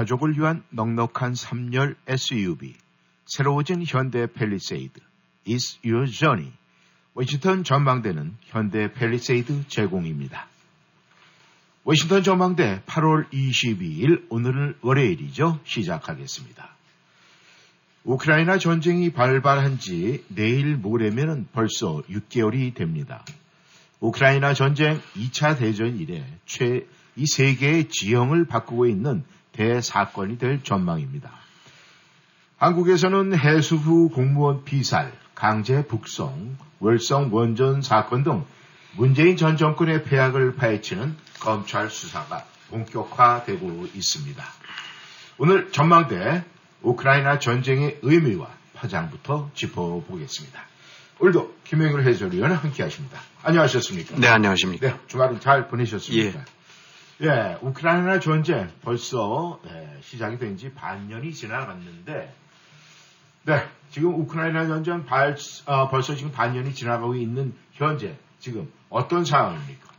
가족을 위한 넉넉한 3열 SUV 새로워진 현대 펠리세이드 It's Your Journey 워싱턴 전망대는 현대 펠리세이드 제공입니다. 워싱턴 전망대 8월 22일 오늘은 월요일이죠. 시작하겠습니다. 우크라이나 전쟁이 발발한 지 내일 모레면 벌써 6개월이 됩니다. 우크라이나 전쟁 2차 대전 이래 최, 이 세계의 지형을 바꾸고 있는 대사건이 될 전망입니다. 한국에서는 해수부 공무원 피살, 강제 북송, 월성 원전 사건 등 문재인 전 정권의 폐악을 파헤치는 검찰 수사가 본격화되고 있습니다. 오늘 전망대 우크라이나 전쟁의 의미와 파장부터 짚어보겠습니다. 오늘도 김영일 해설위원 함께 하십니다. 안녕하셨습니까? 네, 안녕하십니까. 네, 주말은 잘 보내셨습니까? 예. 예 우크라이나 전쟁 벌써 예, 시작이 된 지 반년이 지나갔는데, 네, 지금 우크라이나 전쟁 발, 어, 벌써 지금 반년이 지나가고 있는 현재 지금 어떤 상황입니까?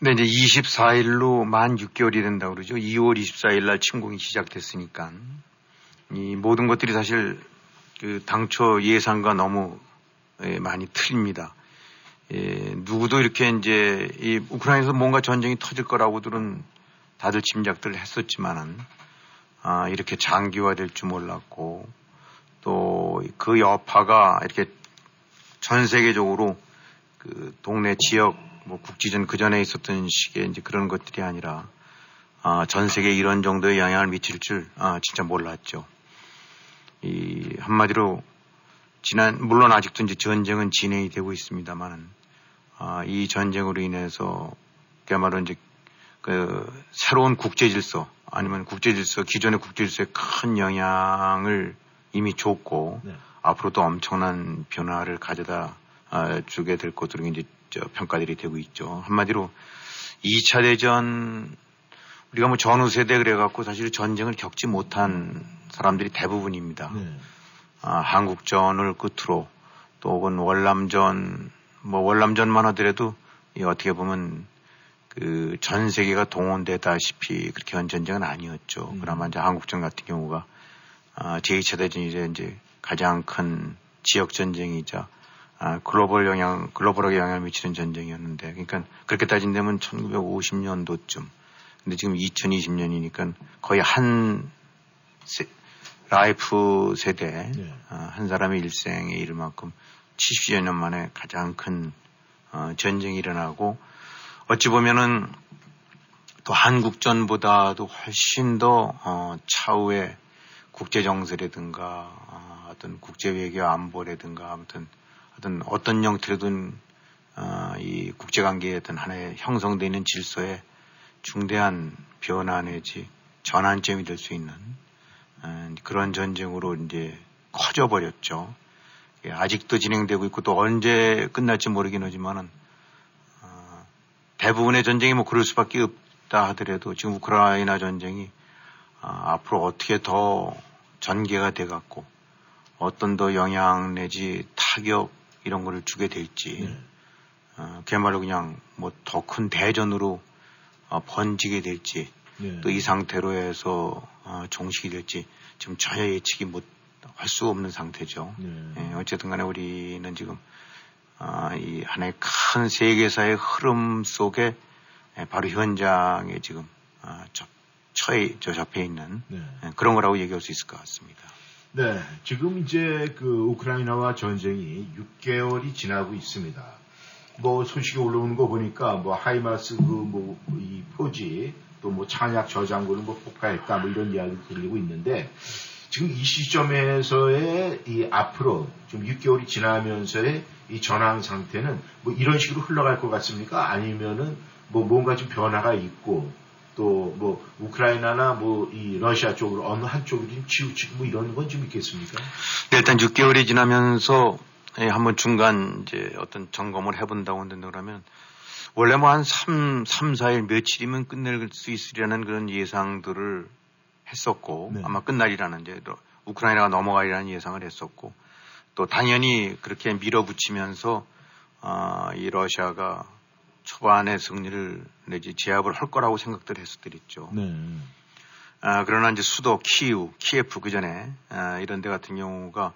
네, 이제 24일로 만 6개월이 된다고 그러죠. 2월 24일 날 침공이 시작됐으니까. 이 모든 것들이 사실 그 당초 예상과 너무 예, 많이 틀립니다. 예, 누구도 이렇게 이제 이 우크라이나에서 뭔가 전쟁이 터질 거라고들은 다들 짐작들을 했었지만은 아, 이렇게 장기화될 줄 몰랐고 또 그 여파가 이렇게 전 세계적으로 그 동네 지역 뭐 국지전 그 전에 있었던 시기에 이제 그런 것들이 아니라 아, 전 세계에 이런 정도의 영향을 미칠 줄 아, 진짜 몰랐죠. 이 한마디로 지난 물론 아직도 이제 전쟁은 진행이 되고 있습니다만은 아, 이 전쟁으로 인해서 그야말로 이제 그 새로운 국제 질서 아니면 국제 질서 기존의 국제 질서에 큰 영향을 이미 줬고 네. 앞으로도 엄청난 변화를 가져다 아, 주게 될 것으로 이제 평가들이 되고 있죠. 한마디로 2차 대전 우리가 뭐 전후 세대 그래갖고 사실 전쟁을 겪지 못한 사람들이 대부분입니다. 네. 아, 한국전을 끝으로 또 혹은 월남전 뭐 월남전만 하더라도 이 어떻게 보면 그 전 세계가 동원되다시피 그렇게 한 전쟁은 아니었죠. 음. 그나마 이제 한국전 같은 경우가 아, 제2차 대전이 이제 가장 큰 지역 전쟁이자 아, 글로벌 영향, 글로벌하게 영향을 미치는 전쟁이었는데, 그러니까 그렇게 따진다면 1950년도쯤. 근데 지금 2020년이니까 거의 한 세, 라이프 세대, 네. 어, 한 사람의 일생에 이를 만큼 70여 년 만에 가장 큰 어, 전쟁이 일어나고, 어찌 보면은 또 한국전보다도 훨씬 더 어, 차후에 국제 정세라든가 어, 어떤 국제 외교 안보라든가 아무튼 어떤 어떤 형태로든 어, 이 국제 관계의 어떤 하나의 형성되어 있는 질서에 중대한 변화 내지 전환점이 될 수 있는 어, 그런 전쟁으로 이제 커져 버렸죠. 예, 아직도 진행되고 있고 또 언제 끝날지 모르긴 하지만은 어, 대부분의 전쟁이 뭐 그럴 수밖에 없다 하더라도 지금 우크라이나 전쟁이 어, 앞으로 어떻게 더 전개가 돼갖고 어떤 더 영향 내지 타격 이런 거를 주게 될지 네. 어, 그야말로 그냥 뭐 더 큰 대전으로 어, 번지게 될지 네. 또이 상태로 해서 어, 종식이 될지 지금 전혀 예측이 못 할 수 없는 상태죠. 네. 예, 어쨌든 간에 우리는 지금 어, 이 하나의 큰 세계사의 흐름 속에 예, 바로 현장에 지금 어, 접, 처해 저 접해 있는 네. 예, 그런 거라고 얘기할 수 있을 것 같습니다. 네, 지금 이제 그 우크라이나와 전쟁이 6개월이 지나고 있습니다. 뭐 소식이 올라오는 거 보니까 뭐 하이마스 그 뭐이 포지 또 뭐 찬약 저장고는 뭐 폭파했다 뭐 이런 이야기 들리고 있는데 지금 이 시점에서의 이 앞으로 좀 6개월이 지나면서의 이 전황 상태는 뭐 이런 식으로 흘러갈 것 같습니까? 아니면은 뭐 뭔가 좀 변화가 있고 또 뭐 우크라이나나 뭐 이 러시아 쪽으로 어느 한쪽으로 좀 치우치고 뭐 이런 건 좀 있겠습니까? 네, 일단 6개월이 지나면서 예, 한번 중간 이제 어떤 점검을 해본다고 한다 그러면 원래 뭐 한 3, 3, 4일 며칠이면 끝낼 수 있으려는 그런 예상들을 했었고 네. 아마 끝날이라는 이제 우크라이나가 넘어가리라는 예상을 했었고 또 당연히 그렇게 밀어붙이면서 어, 이 러시아가 초반에 승리를 내지 제압을 할 거라고 생각들 했었더랬죠. 네. 아, 그러나 이제 수도 키우, 키예프 그 전에 아, 이런 데 같은 경우가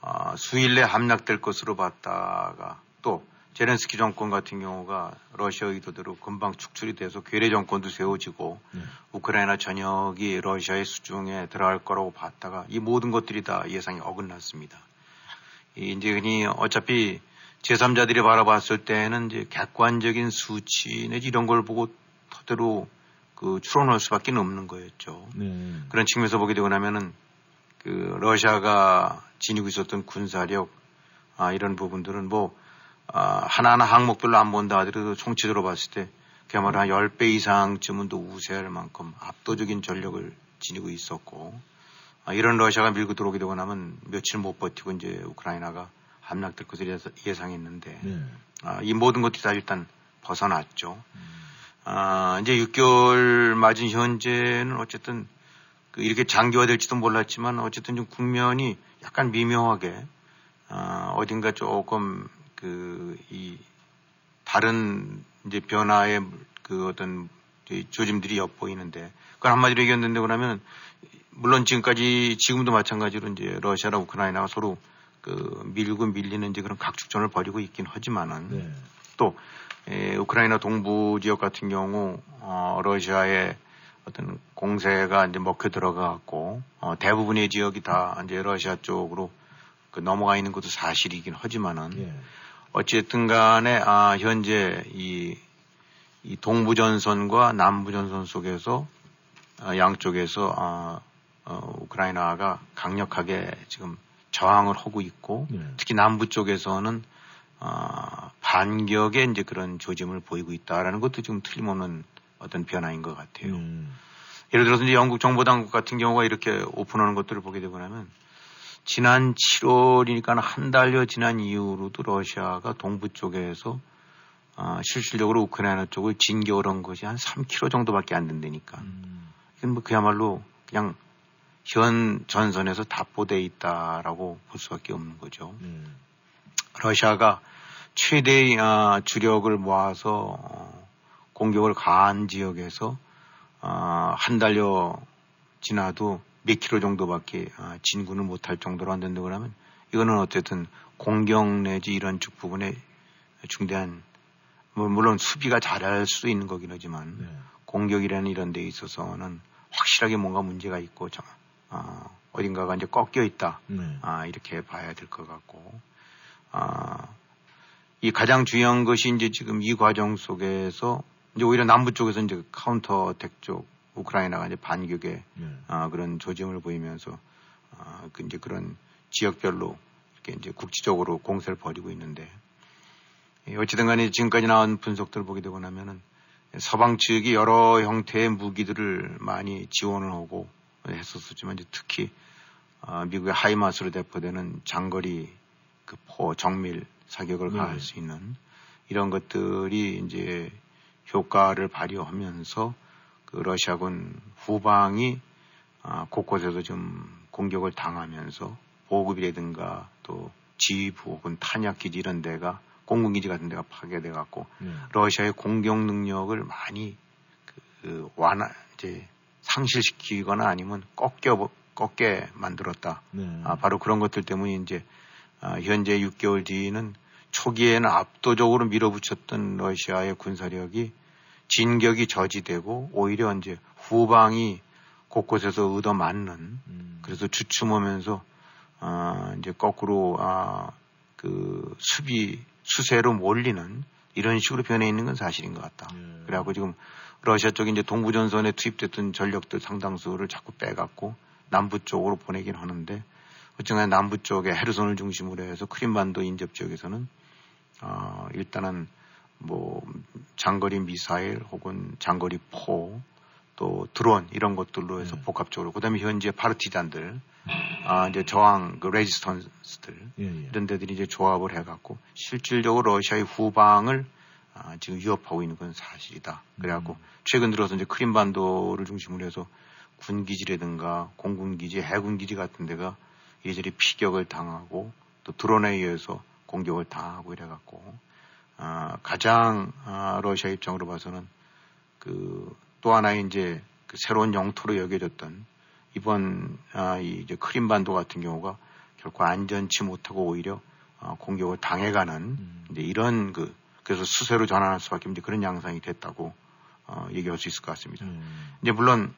아, 수일 내 함락될 것으로 봤다가 또 제렌스키 정권 같은 경우가 러시아 의도대로 금방 축출이 돼서 괴뢰 정권도 세워지고 네. 우크라이나 전역이 러시아의 수중에 들어갈 거라고 봤다가 이 모든 것들이 다 예상이 어긋났습니다. 이 이제 흔히 어차피 제3자들이 바라봤을 때는 이제 객관적인 수치 내지 이런 걸 보고 토대로 그 추론할 수밖에 없는 거였죠. 네. 그런 측면에서 보게 되고 나면은 그 러시아가 지니고 있었던 군사력 아 이런 부분들은 뭐 아, 하나하나 항목별로 안 본다 하더라도 총체적으로 봤을 때 그야말로 한 10배 이상쯤은 더 우세할 만큼 압도적인 전력을 지니고 있었고 아, 이런 러시아가 밀고 들어오게 되고 나면 며칠 못 버티고 이제 우크라이나가 함락될 것을 예상했는데 네. 아, 이 모든 것들이 다 일단 벗어났죠. 아, 이제 6개월 맞은 현재는 어쨌든 그 이렇게 장기화될지도 몰랐지만 어쨌든 좀 국면이 약간 미묘하게 아, 어딘가 조금 그 이 다른 이제 변화의 그 어떤 이 조짐들이 엿보이는데 그걸 한마디로 얘기했는데 그러면 물론 지금까지 지금도 마찬가지로 이제 러시아나 우크라이나가 서로 그 밀고 밀리는 이제 그런 각축전을 벌이고 있긴 하지만은 네. 또 에, 우크라이나 동부 지역 같은 경우 어, 러시아의 어떤 공세가 이제 먹혀 들어가고 어, 대부분의 지역이 다 이제 러시아 쪽으로 그 넘어가 있는 것도 사실이긴 하지만은 예. 어쨌든 간에 아, 현재 이, 이 동부 전선과 남부 전선 속에서 아, 양쪽에서 아, 어, 우크라이나가 강력하게 지금 저항을 하고 있고 네. 특히 남부 쪽에서는 아, 반격의 이제 그런 조짐을 보이고 있다라는 것도 지금 틀림없는 어떤 변화인 것 같아요. 음. 예를 들어서 이제 영국 정보 당국 같은 경우가 이렇게 오픈하는 것들을 보게 되고 나면 지난 7월이니까 한 달여 지난 이후로도 러시아가 동부 쪽에서 아, 실질적으로 우크라이나 쪽을 진격을 한 것이 한 3km 정도밖에 안 된다니까. 음. 이건 뭐 그야말로 그냥 현 전선에서 답보돼 있다라고 볼 수밖에 없는 거죠. 네. 러시아가 최대의 아, 주력을 모아서 어, 공격을 가한 지역에서 아, 한 달여 지나도 몇 킬로 정도밖에 아, 진군을 못할 정도로 안 된다고 하면 이거는 어쨌든 공격 내지 이런 쪽 부분에 중대한 뭐 물론 수비가 잘할 수도 있는 거긴 하지만 네. 공격이라는 이런 데 있어서는 확실하게 뭔가 문제가 있고 저- 어, 어딘가가 이제 꺾여 있다. 네. 아, 이렇게 봐야 될 것 같고, 아, 이 가장 중요한 것이 이제 지금 이 과정 속에서 이제 오히려 남부 쪽에서 이제 counter attack 쪽 우크라이나가 이제 반격에 네. 아, 그런 조짐을 보이면서 아, 그 이제 그런 지역별로 이렇게 이제 국지적으로 공세를 벌이고 있는데 예, 어찌든 간에 지금까지 나온 분석들을 보게 되고 나면은 서방 측이 여러 형태의 무기들을 많이 지원을 하고 했었었지만 이제 특히 아, 미국의 하이마스로 대표되는 장거리 그 포 정밀 사격을 네. 가할 수 있는 이런 것들이 이제 효과를 발휘하면서 그 러시아군 후방이 아, 곳곳에서 좀 공격을 당하면서 보급이라든가 또 지휘부 혹은 탄약기지 이런 데가 공군기지 같은 데가 파괴돼 갖고 네. 러시아의 공격 능력을 많이 그, 그 완화 이제 상실시키거나 아니면 꺾여 꺾게 만들었다. 네. 아, 바로 그런 것들 때문에 이제 아, 현재 6개월 뒤는 초기에는 압도적으로 밀어붙였던 러시아의 군사력이 진격이 저지되고 오히려 이제 후방이 곳곳에서 얻어 맞는 음. 그래서 주춤하면서 아, 이제 거꾸로 아, 그 수비 수세로 몰리는 이런 식으로 변해 있는 건 사실인 것 같다. 예. 그래갖고 지금 러시아 쪽이 이제 동부 전선에 투입됐던 전력들 상당수를 자꾸 빼갖고 남부 쪽으로 보내긴 하는데 어쨌든 남부 쪽에 헤르손을 중심으로 해서 크림반도 인접 지역에서는 어, 일단은 뭐 장거리 미사일 혹은 장거리 포 또 드론 이런 것들로 해서 네. 복합적으로 그다음에 현재 파르티잔들 아 이제 저항 그 레지스턴스들 예, 예. 이런 데들이 이제 조합을 해갖고 실질적으로 러시아의 후방을 아, 지금 위협하고 있는 건 사실이다. 그래갖고 최근 들어서 이제 크림반도를 중심으로 해서 군기지라든가 공군기지, 해군기지 같은 데가 이리저리 피격을 당하고 또 드론에 의해서 공격을 당하고 이래갖고 아, 가장 아, 러시아 입장으로 봐서는 그 또 하나의 이제 그 새로운 영토로 여겨졌던 이번 아, 이 이제 크림반도 같은 경우가 결코 안전치 못하고 오히려 어, 공격을 당해가는 음. 이제 이런 그 그래서 수세로 전환할 수밖에 없는 그런 양상이 됐다고 어, 얘기할 수 있을 것 같습니다. 음. 이제 물론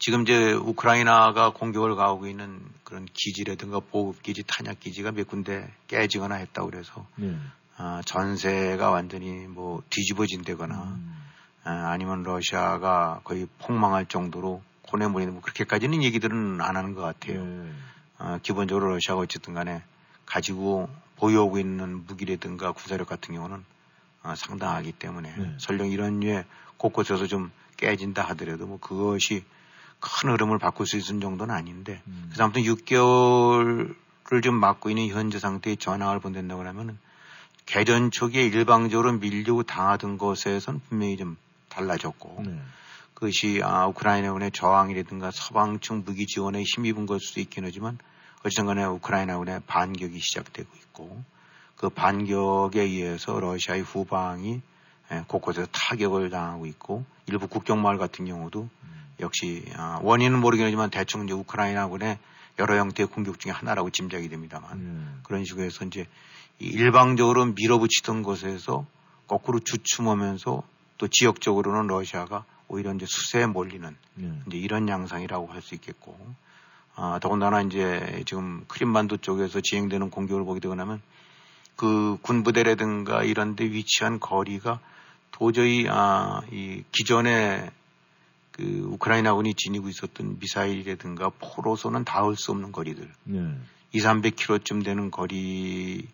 지금 이제 우크라이나가 공격을 가하고 있는 그런 기지라든가 보급기지, 탄약기지가 몇 군데 깨지거나 했다고 그래서 네. 아, 전세가 완전히 뭐 뒤집어진다거나 음. 아, 아니면 러시아가 거의 폭망할 정도로 고뇌물이 뭐 그렇게까지는 얘기들은 안 하는 것 같아요. 예. 어, 기본적으로 러시아가 어쨌든 간에 가지고 보유하고 있는 무기라든가 군사력 같은 경우는 어, 상당하기 때문에 네. 설령 이런 류의 곳곳에서 좀 깨진다 하더라도 뭐 그것이 큰 흐름을 바꿀 수 있는 정도는 아닌데 음. 그래서 아무튼 6개월을 좀 맞고 있는 현재 상태의 전황을 본다고 하면은 개전 초기에 일방적으로 밀려고 당하던 것에선 분명히 좀 달라졌고 네. 그것이 아, 우크라이나군의 저항이라든가 서방층 무기 지원에 힘입은 걸 수도 있긴 하지만 어쨌든 간에 우크라이나군의 반격이 시작되고 있고 그 반격에 의해서 러시아의 후방이 예, 곳곳에서 타격을 당하고 있고 일부 국경 마을 같은 경우도 역시 아, 원인은 모르긴 하지만 대충 이제 우크라이나군의 여러 형태의 공격 중에 하나라고 짐작이 됩니다만 예. 그런 식으로 해서 이제 이 일방적으로 밀어붙이던 곳에서 거꾸로 주춤하면서 또 지역적으로는 러시아가 오히려 이제 수세에 몰리는 예. 이제 이런 양상이라고 할 수 있겠고, 아, 더군다나 이제 지금 크림반도 쪽에서 진행되는 공격을 보게 되고 나면 그 군부대라든가 이런 데 위치한 거리가 도저히, 아, 이 기존에 그 우크라이나군이 지니고 있었던 미사일이라든가 포로서는 닿을 수 없는 거리들, 예. 2, 300km쯤 되는 거리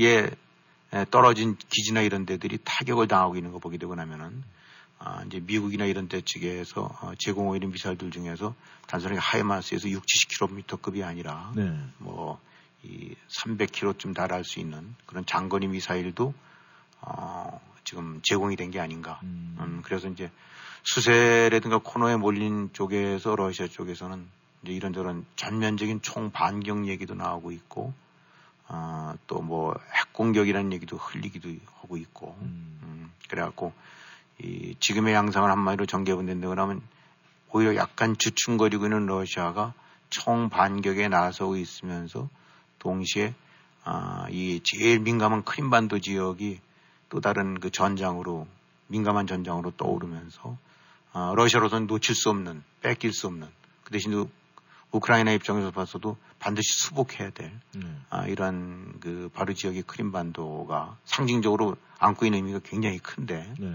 에 에, 떨어진 기지나 이런 데들이 타격을 당하고 있는 거 보게 되고 나면은 아, 이제 미국이나 이런 데 측에서 어, 제공하고 있는 미사일들 중에서 단순하게 하이마스에서 6, 70km급이 아니라 네. 뭐이 300km쯤 달할 수 있는 그런 장거리 미사일도 어, 지금 제공이 된 게 아닌가. 음. 음, 그래서 이제 수세라든가 코너에 몰린 쪽에서 러시아 쪽에서는 이제 이런저런 전면적인 총 반격 얘기도 나오고 있고, 아, 또뭐 핵공격이라는 얘기도 흘리기도 하고 있고, 음. 음, 그래갖고 이 지금의 양상을 한마디로 정리해본다고 하면 오히려 약간 주춤거리고 있는 러시아가 총 반격에 나서고 있으면서 동시에 아, 이 제일 민감한 크림반도 지역이 또 다른 그 전장으로 민감한 전장으로 떠오르면서 아, 러시아로서는 놓칠 수 없는 뺏길 수 없는 그 대신 우- 우크라이나 입장에서 봐서도 반드시 수복해야 될 네. 아, 이런 그 바로 지역의 크림반도가 상징적으로 안고 있는 의미가 굉장히 큰데 네.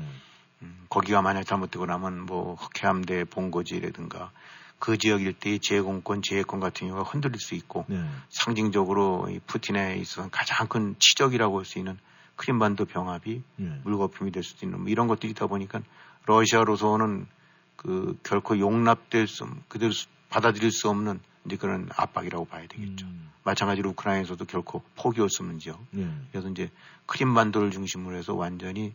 음, 거기가 만약 잘못되고 나면 뭐 흑해함대 본거지라든가 그 지역 일대의 제공권, 제해권 같은 경우가 흔들릴 수 있고 네. 상징적으로 이 푸틴에 있어서 가장 큰 치적이라고 할 수 있는 크림반도 병합이 네. 물거품이 될 수도 있는 뭐 이런 것들이 있다 보니까 러시아로서는 그 결코 용납될 수, 없- 그대로 수- 받아들일 수 없는 이제 그런 압박이라고 봐야 되겠죠. 음. 마찬가지로 우크라이나에서도 결코 포기할 수 없는 지역. 네. 그래서 이제 크림반도를 중심으로 해서 완전히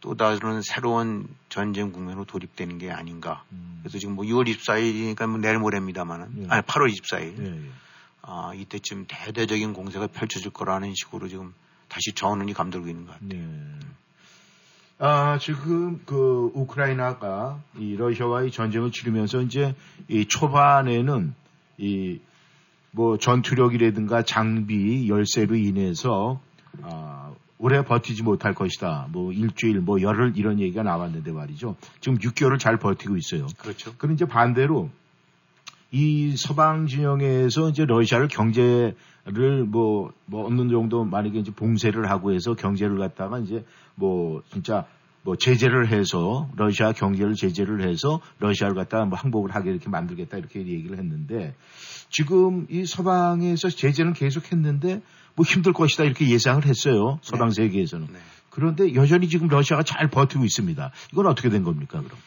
또 다른 새로운 전쟁 국면으로 돌입되는 게 아닌가. 음. 그래서 지금 뭐 6월 24일이니까 뭐 내일 모레입니다만은 예. 아니 8월 24일 예, 예. 아, 이때쯤 대대적인 공세가 펼쳐질 거라는 식으로 지금 다시 전운이 감돌고 있는 것 같아요. 네. 아, 지금 그 우크라이나가 이 러시아와의 전쟁을 치르면서 이제 이 초반에는 이 뭐 전투력이라든가 장비 열세로 인해서 아, 오래 버티지 못할 것이다. 뭐 일주일, 뭐 열흘 이런 얘기가 나왔는데 말이죠. 지금 6개월을 잘 버티고 있어요. 그렇죠. 그럼 이제 반대로 이 서방 진영에서 이제 러시아를 경제를 뭐, 뭐 어느 정도 만약에 이제 봉쇄를 하고 해서 경제를 갖다가 이제 뭐 진짜 뭐 제재를 해서 러시아 경제를 제재를 해서 러시아를 갖다가 뭐 항복을 하게 이렇게 만들겠다 이렇게 얘기를 했는데 지금 이 서방에서 제재는 계속 했는데 뭐 힘들 것이다 이렇게 예상을 했어요. 서방 세계에서는. 네. 그런데 여전히 지금 러시아가 잘 버티고 있습니다. 이건 어떻게 된 겁니까, 그럼?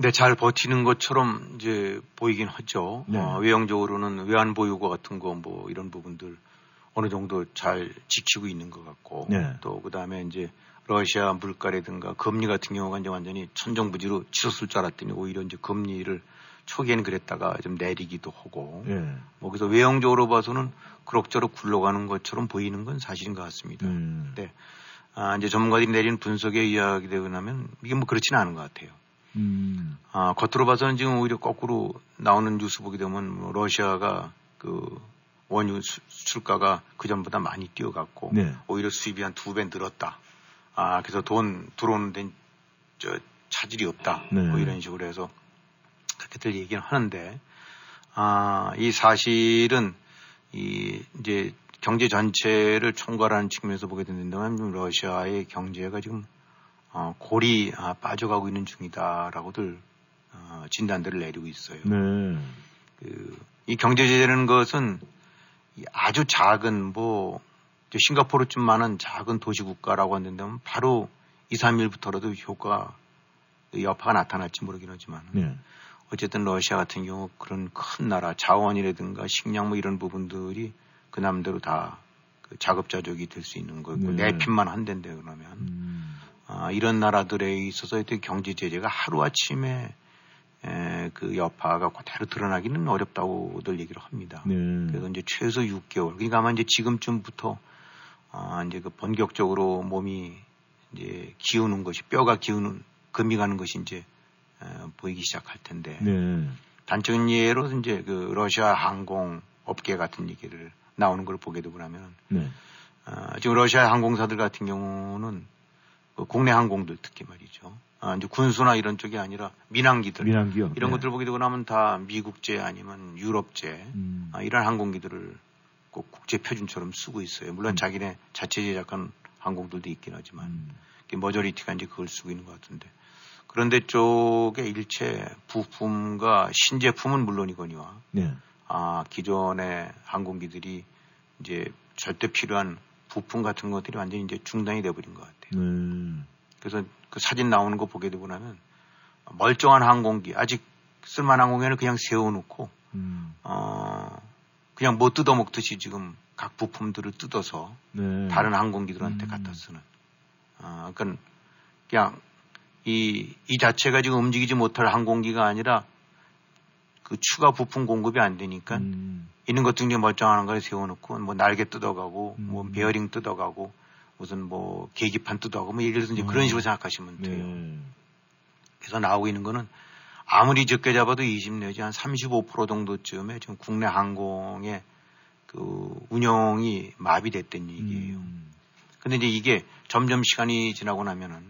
네, 잘 버티는 것처럼 이제 보이긴 하죠. 네. 어, 외형적으로는 외환 보유고 같은 거 뭐 이런 부분들 어느 정도 잘 지키고 있는 것 같고 네. 또 그다음에 이제 러시아 물가라든가 금리 같은 경우가 이제 완전히 천정부지로 치솟을 줄 알았더니 오히려 이제 금리를 초기에는 그랬다가 좀 내리기도 하고 예. 뭐 그래서 외형적으로 봐서는 그럭저럭 굴러가는 것처럼 보이는 건 사실인 것 같습니다. 음. 네. 아, 이제 전문가들이 내린 분석에 의하게 되고 나면 이게 뭐 그렇지는 않은 것 같아요. 음. 아, 겉으로 봐서는 지금 오히려 거꾸로 나오는 뉴스 보게 되면 뭐 러시아가 그 원유 수- 수출가가 그 전보다 많이 뛰어갔고 네. 오히려 수입이 한 두 배 늘었다. 아, 그래서 돈 들어오는 데는 저 차질이 없다. 네. 뭐 이런 식으로 해서 그렇게들 얘기를 하는데 아, 이 사실은 이 이제 경제 전체를 총괄하는 측면에서 보게 된다면 러시아의 경제가 지금 어, 골이 아, 빠져가고 있는 중이다라고들 어, 진단들을 내리고 있어요. 네. 그, 이 경제 제재라는 것은 이 아주 작은 뭐 이제 싱가포르쯤만한 작은 도시 국가라고 한다면 바로 2, 3일부터라도 효과 그 여파가 나타날지 모르긴 하지만 네. 어쨌든 러시아 같은 경우 그런 큰 나라 자원이라든가 식량 뭐 이런 부분들이 그 남대로 다 그 자급자족이 될 수 있는 거고 네. 내핀만 한대인데 그러면 음. 아, 이런 나라들에 있어서 경제 제재가 하루 아침에 에, 그 여파가 그대로 드러나기는 어렵다고들 얘기를 합니다. 네. 그래서 이제 최소 6개월. 그러니까 아마 이제 지금쯤부터 아, 이제 그 본격적으로 몸이 이제 기우는 것이 뼈가 기우는 금이 가는 것이 이제 에, 보이기 시작할 텐데 네. 단적인 예로 이제 그 러시아 항공 업계 같은 얘기를 나오는 걸 보게 되고 나면 네. 아, 지금 러시아 항공사들 같은 경우는 그 국내 항공들 특히 말이죠. 아, 이제 군수나 이런 쪽이 아니라 민항기들 민항기요. 이런 네. 것들 보게 되고 나면 다 미국제 아니면 유럽제 음. 아, 이런 항공기들을 꼭 국제 표준처럼 쓰고 있어요. 물론 음. 자기네 자체 제작한 항공들도 있긴 하지만 음. 머저리티가 이제 그걸 쓰고 있는 것 같은데 그런데 쪽에 일체 부품과 신제품은 물론이거니와 네. 아, 기존의 항공기들이 이제 절대 필요한 부품 같은 것들이 완전히 이제 중단이 돼버린 것 같아요. 네. 그래서 그 사진 나오는 거 보게 되고 나면 멀쩡한 항공기, 아직 쓸만한 항공기는 그냥 세워놓고, 음. 어, 그냥 뭐 뜯어 먹듯이 지금 각 부품들을 뜯어서 네. 다른 항공기들한테 음. 갖다 쓰는. 어, 그러니까 그냥 이, 이 자체가 지금 움직이지 못할 항공기가 아니라 그 추가 부품 공급이 안 되니까 음. 있는 것 중에 멀쩡한 걸 세워놓고 뭐 날개 뜯어가고 음. 뭐 베어링 뜯어가고 무슨 뭐 계기판 뜯어가고 뭐 예를 들어서 이제 음. 그런 식으로 생각하시면 돼요. 네. 그래서 나오고 있는 거는 아무리 적게 잡아도 20 내지 한 35% 정도쯤에 지금 국내 항공의 그 운영이 마비됐던 얘기예요. 음. 근데 이제 이게 점점 시간이 지나고 나면은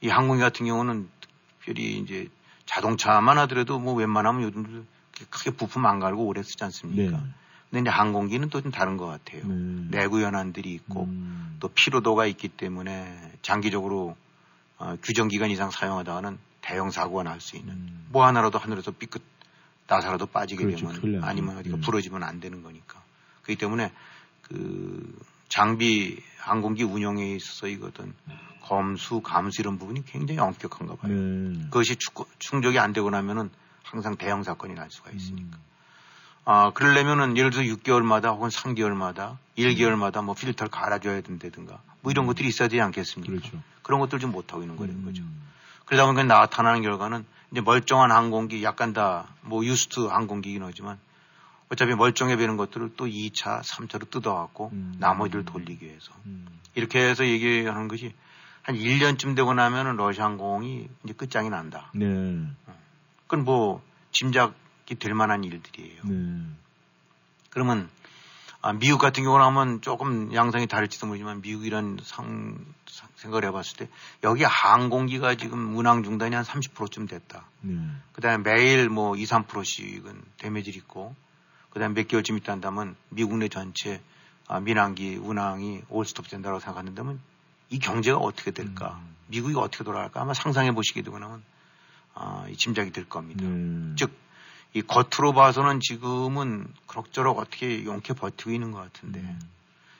이 항공기 같은 경우는 특별히 이제 자동차만 하더라도 뭐 웬만하면 요즘 크게 부품 안 갈고 오래 쓰지 않습니까? 네. 근데 이제 항공기는 또 좀 다른 것 같아요. 네. 내구 연한들이 있고 음. 또 피로도가 있기 때문에 장기적으로 어, 규정 기간 이상 사용하다가는 대형 사고가 날 수 있는 음. 뭐 하나라도 하늘에서 삐끗 나사라도 빠지게 그렇죠. 되면. 아니면 어디가 네. 부러지면 안 되는 거니까 그렇기 때문에 그 장비 항공기 운영에 있어서 이거든 검수 감수 이런 부분이 굉장히 엄격한가 봐요. 네. 그것이 축- 충족이 안 되고 나면은 항상 대형 사건이 날 수가 있으니까. 음. 아, 그러려면은 예를 들어서 6개월마다 혹은 3개월마다 1개월마다 뭐 필터를 갈아줘야 된다든가 뭐 이런 음. 것들이 있어야 되지 않겠습니까? 그렇죠. 런 것들 좀 못하고 있는 거는 거죠. 음. 그러다 보니까 나타나는 결과는 이제 멀쩡한 항공기 약간 다 뭐 유스트 항공기긴 하지만 어차피 멀쩡해 보이는 것들을 또 2차, 3차로 뜯어갖고 음. 나머지를 돌리기 위해서 음. 이렇게 해서 얘기하는 것이 한 1년쯤 되고 나면은 러시아 항공이 이제 끝장이 난다. 네. 그건 뭐 짐작이 될 만한 일들이에요. 네. 그러면 아, 미국 같은 경우는 하면 조금 양상이 다를지도 모르지만 미국이란 상, 상- 생각을 해봤을 때 여기 항공기가 지금 운항 중단이 한 30%쯤 됐다. 네. 그 다음에 매일 뭐 2, 3%씩은 데미지 있고 그 다음에 몇 개월쯤 있다 한다면 미국 내 전체 아, 민항기 운항이 올스톱 된다고 생각한다면 이 경제가 어떻게 될까? 음. 미국이 어떻게 돌아갈까? 아마 상상해 보시게 되고 나면 아, 이 짐작이 될 겁니다. 네. 즉, 이 겉으로 봐서는 지금은 그럭저럭 어떻게 용케 버티고 있는 것 같은데, 음.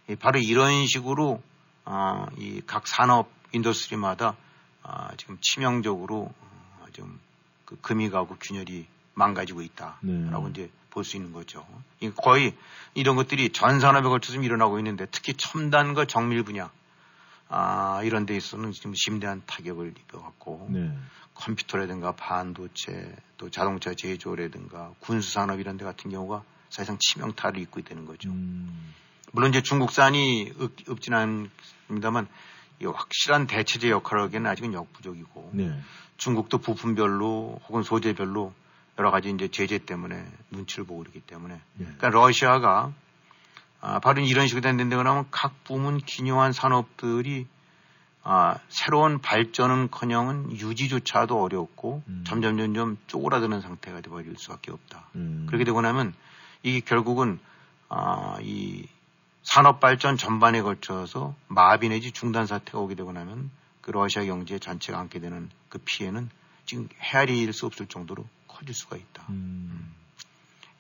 이 바로 이런 식으로, 어, 이 각 산업 industry마다, 아, 지금 치명적으로, 어, 좀그 금이 가고 균열이 망가지고 있다라고 네. 이제 볼 수 있는 거죠. 이 거의 이런 것들이 전 산업에 걸쳐서 일어나고 있는데 특히 첨단과 정밀 분야 아, 이런 데 있어서는 지금 심대한 타격을 입어갖고 네. 컴퓨터라든가 반도체 또 자동차 제조라든가 군수 산업 이런 데 같은 경우가 사실상 치명타를 입고 있다는 거죠. 음. 물론 이제 중국산이 없, 없지는 않습니다만 이 확실한 대체제 역할을 하기에는 아직은 역부족이고 네. 중국도 부품별로 혹은 소재별로 여러 가지 이제 제재 때문에 눈치를 보고 있기 때문에 네. 그러니까 러시아가 아, 바로 이런 식으로 된다고 하면 각 부문 기묘한 산업들이 아, 새로운 발전은커녕은 유지조차도 어렵고 음. 점점 점점 쪼그라드는 상태가 되어버릴 수밖에 없다. 음. 그렇게 되고 나면 이게 결국은 아, 이 산업 발전 전반에 걸쳐서 마비 내지 중단 사태가 오게 되고 나면 그 러시아 경제 전체가 안게 되는 그 피해는 지금 헤아릴 수 없을 정도로 커질 수가 있다. 음.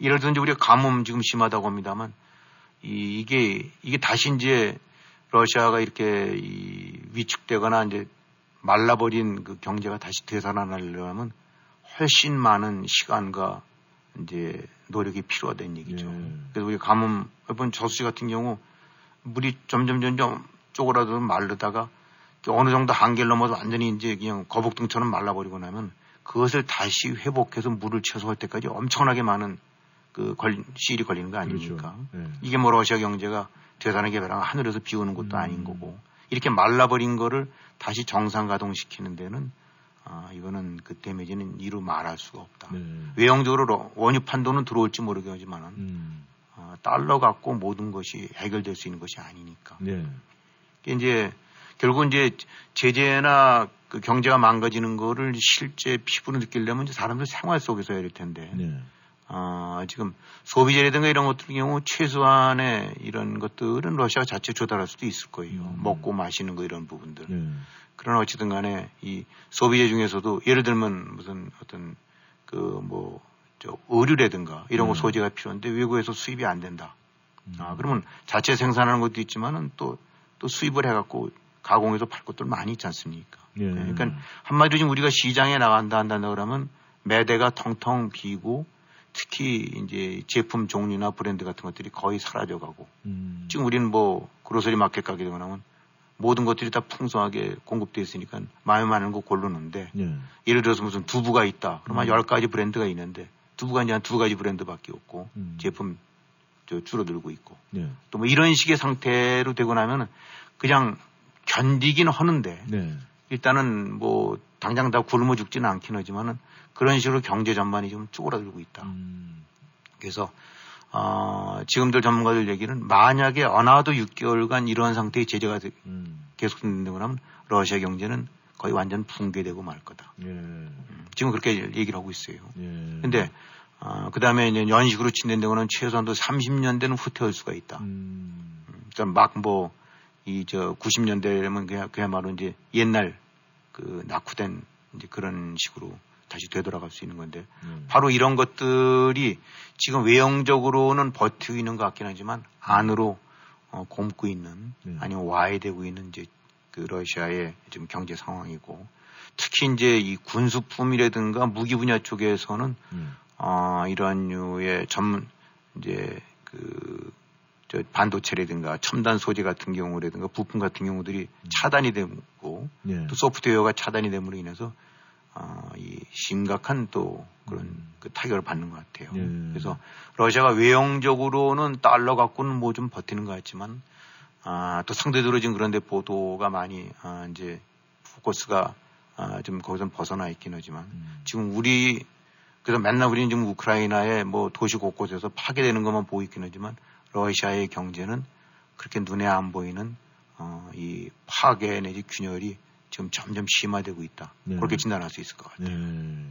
예를 들어 이제 우리가 가뭄 지금 심하다고 합니다만 이, 이게 이게 다시 이제 러시아가 이렇게 이 위축되거나 이제 말라버린 그 경제가 다시 되살아나려면 훨씬 많은 시간과 이제 노력이 필요하다는 얘기죠. 예. 그래서 우리 가뭄 이번 저수지 같은 경우 물이 점점 점점 쪼그라들어 마르다가 어느 정도 한계를 넘어서 완전히 이제 그냥 거북등처럼 말라버리고 나면 그것을 다시 회복해서 물을 채소할 때까지 엄청나게 많은 그 걸, 시일이 걸리는 거 아닙니까? 그렇죠. 예. 이게 뭐 러시아 경제가 되산하게 개발한 하늘에서 비 오는 것도 음. 아닌 거고 이렇게 말라버린 거를 다시 정상 가동시키는 데는 아, 이거는 그 데미지는 이루 말할 수가 없다. 네. 외형적으로 러- 원유 판도는 들어올지 모르겠지만은 음. 아, 달러 갖고 모든 것이 해결될 수 있는 것이 아니니까. 네. 이제 결국 이제 제재나 그 경제가 망가지는 거를 실제 피부로 느끼려면 이제 사람들 생활 속에서 해야 될 텐데. 네. 아, 지금 소비재라든가 이런 것들 경우 최소한의 이런 것들은 러시아가 자체 조달할 수도 있을 거예요. 음. 먹고 마시는 거 이런 부분들. 네. 그러나 어찌든 간에 이 소비재 중에서도 예를 들면 무슨 어떤 그뭐저 의류라든가 이런 거 음. 소재가 필요한데 외국에서 수입이 안 된다. 음. 아, 그러면 자체 생산하는 것도 있지만은 또, 또 수입을 해갖고 가공해서 팔 것들 많이 있지 않습니까? 예. 그러니까 한마디로 지금 우리가 시장에 나간다 한다 그러면 매대가 텅텅 비고 특히 이제 제품 종류나 브랜드 같은 것들이 거의 사라져가고 음. 지금 우리는 뭐 그로서리 마켓 가게 되고 나면 모든 것들이 다 풍성하게 공급되어 있으니까 마음에 맞는 거 고르는데 예. 예를 들어서 무슨 두부가 있다. 그러면 음. 열 가지 브랜드가 있는데 두부가 이제 한 두 가지 브랜드밖에 없고 음. 제품 저 줄어들고 있고 네. 또뭐 이런 식의 상태로 되고 나면 그냥 견디긴 하는데 네. 일단은 뭐 당장 다 굶어 죽지는 않긴 하지만은 그런 식으로 경제 전반이 좀 쪼그라들고 있다. 음. 그래서 어, 지금들 전문가들 얘기는 만약에 어나도 6개월간 이러한 상태의 제재가 되- 음. 계속된다고 하면 러시아 경제는 거의 완전 붕괴되고 말 거다. 예. 음, 지금 그렇게 얘기를 하고 있어요. 예. 근데 어, 그 다음에 이제 연식으로 친다고는 최소한도 30년대는 후퇴할 수가 있다. 음. 그러니까 막뭐 이 저 90년대라면 그야, 그야말로 이제 옛날 그 낙후된 이제 그런 식으로 다시 되돌아갈 수 있는 건데 예. 바로 이런 것들이 지금 외형적으로는 버티고 있는 것 같긴 하지만 안으로 어, 곰고 있는 네. 아니면 와해되고 있는 이제 그 러시아의 지금 경제 상황이고 특히 이제 이 군수품이라든가 무기 분야 쪽에서는 예. 어, 이런 류의 전문, 이제, 그, 저 반도체라든가 첨단 소재 같은 경우라든가 부품 같은 경우들이 차단이 되고 예. 또 소프트웨어가 차단이 됨으로 인해서 어, 이 심각한 또 그런 음. 그 타격을 받는 것 같아요. 예. 그래서 러시아가 외형적으로는 달러 갖고는 뭐 좀 버티는 것 같지만 아, 또 상대적으로 지금 그런데 보도가 많이 아, 이제 포커스가 아, 좀 거기서 벗어나 있긴 하지만 음. 지금 우리 그래서 맨날 우리는 지금 우크라이나의 뭐 도시 곳곳에서 파괴되는 것만 보고 있긴 하지만 러시아의 경제는 그렇게 눈에 안 보이는 어, 이 파괴 내지 균열이 지금 점점 심화되고 있다. 네. 그렇게 진단할 수 있을 것 같아요. 네.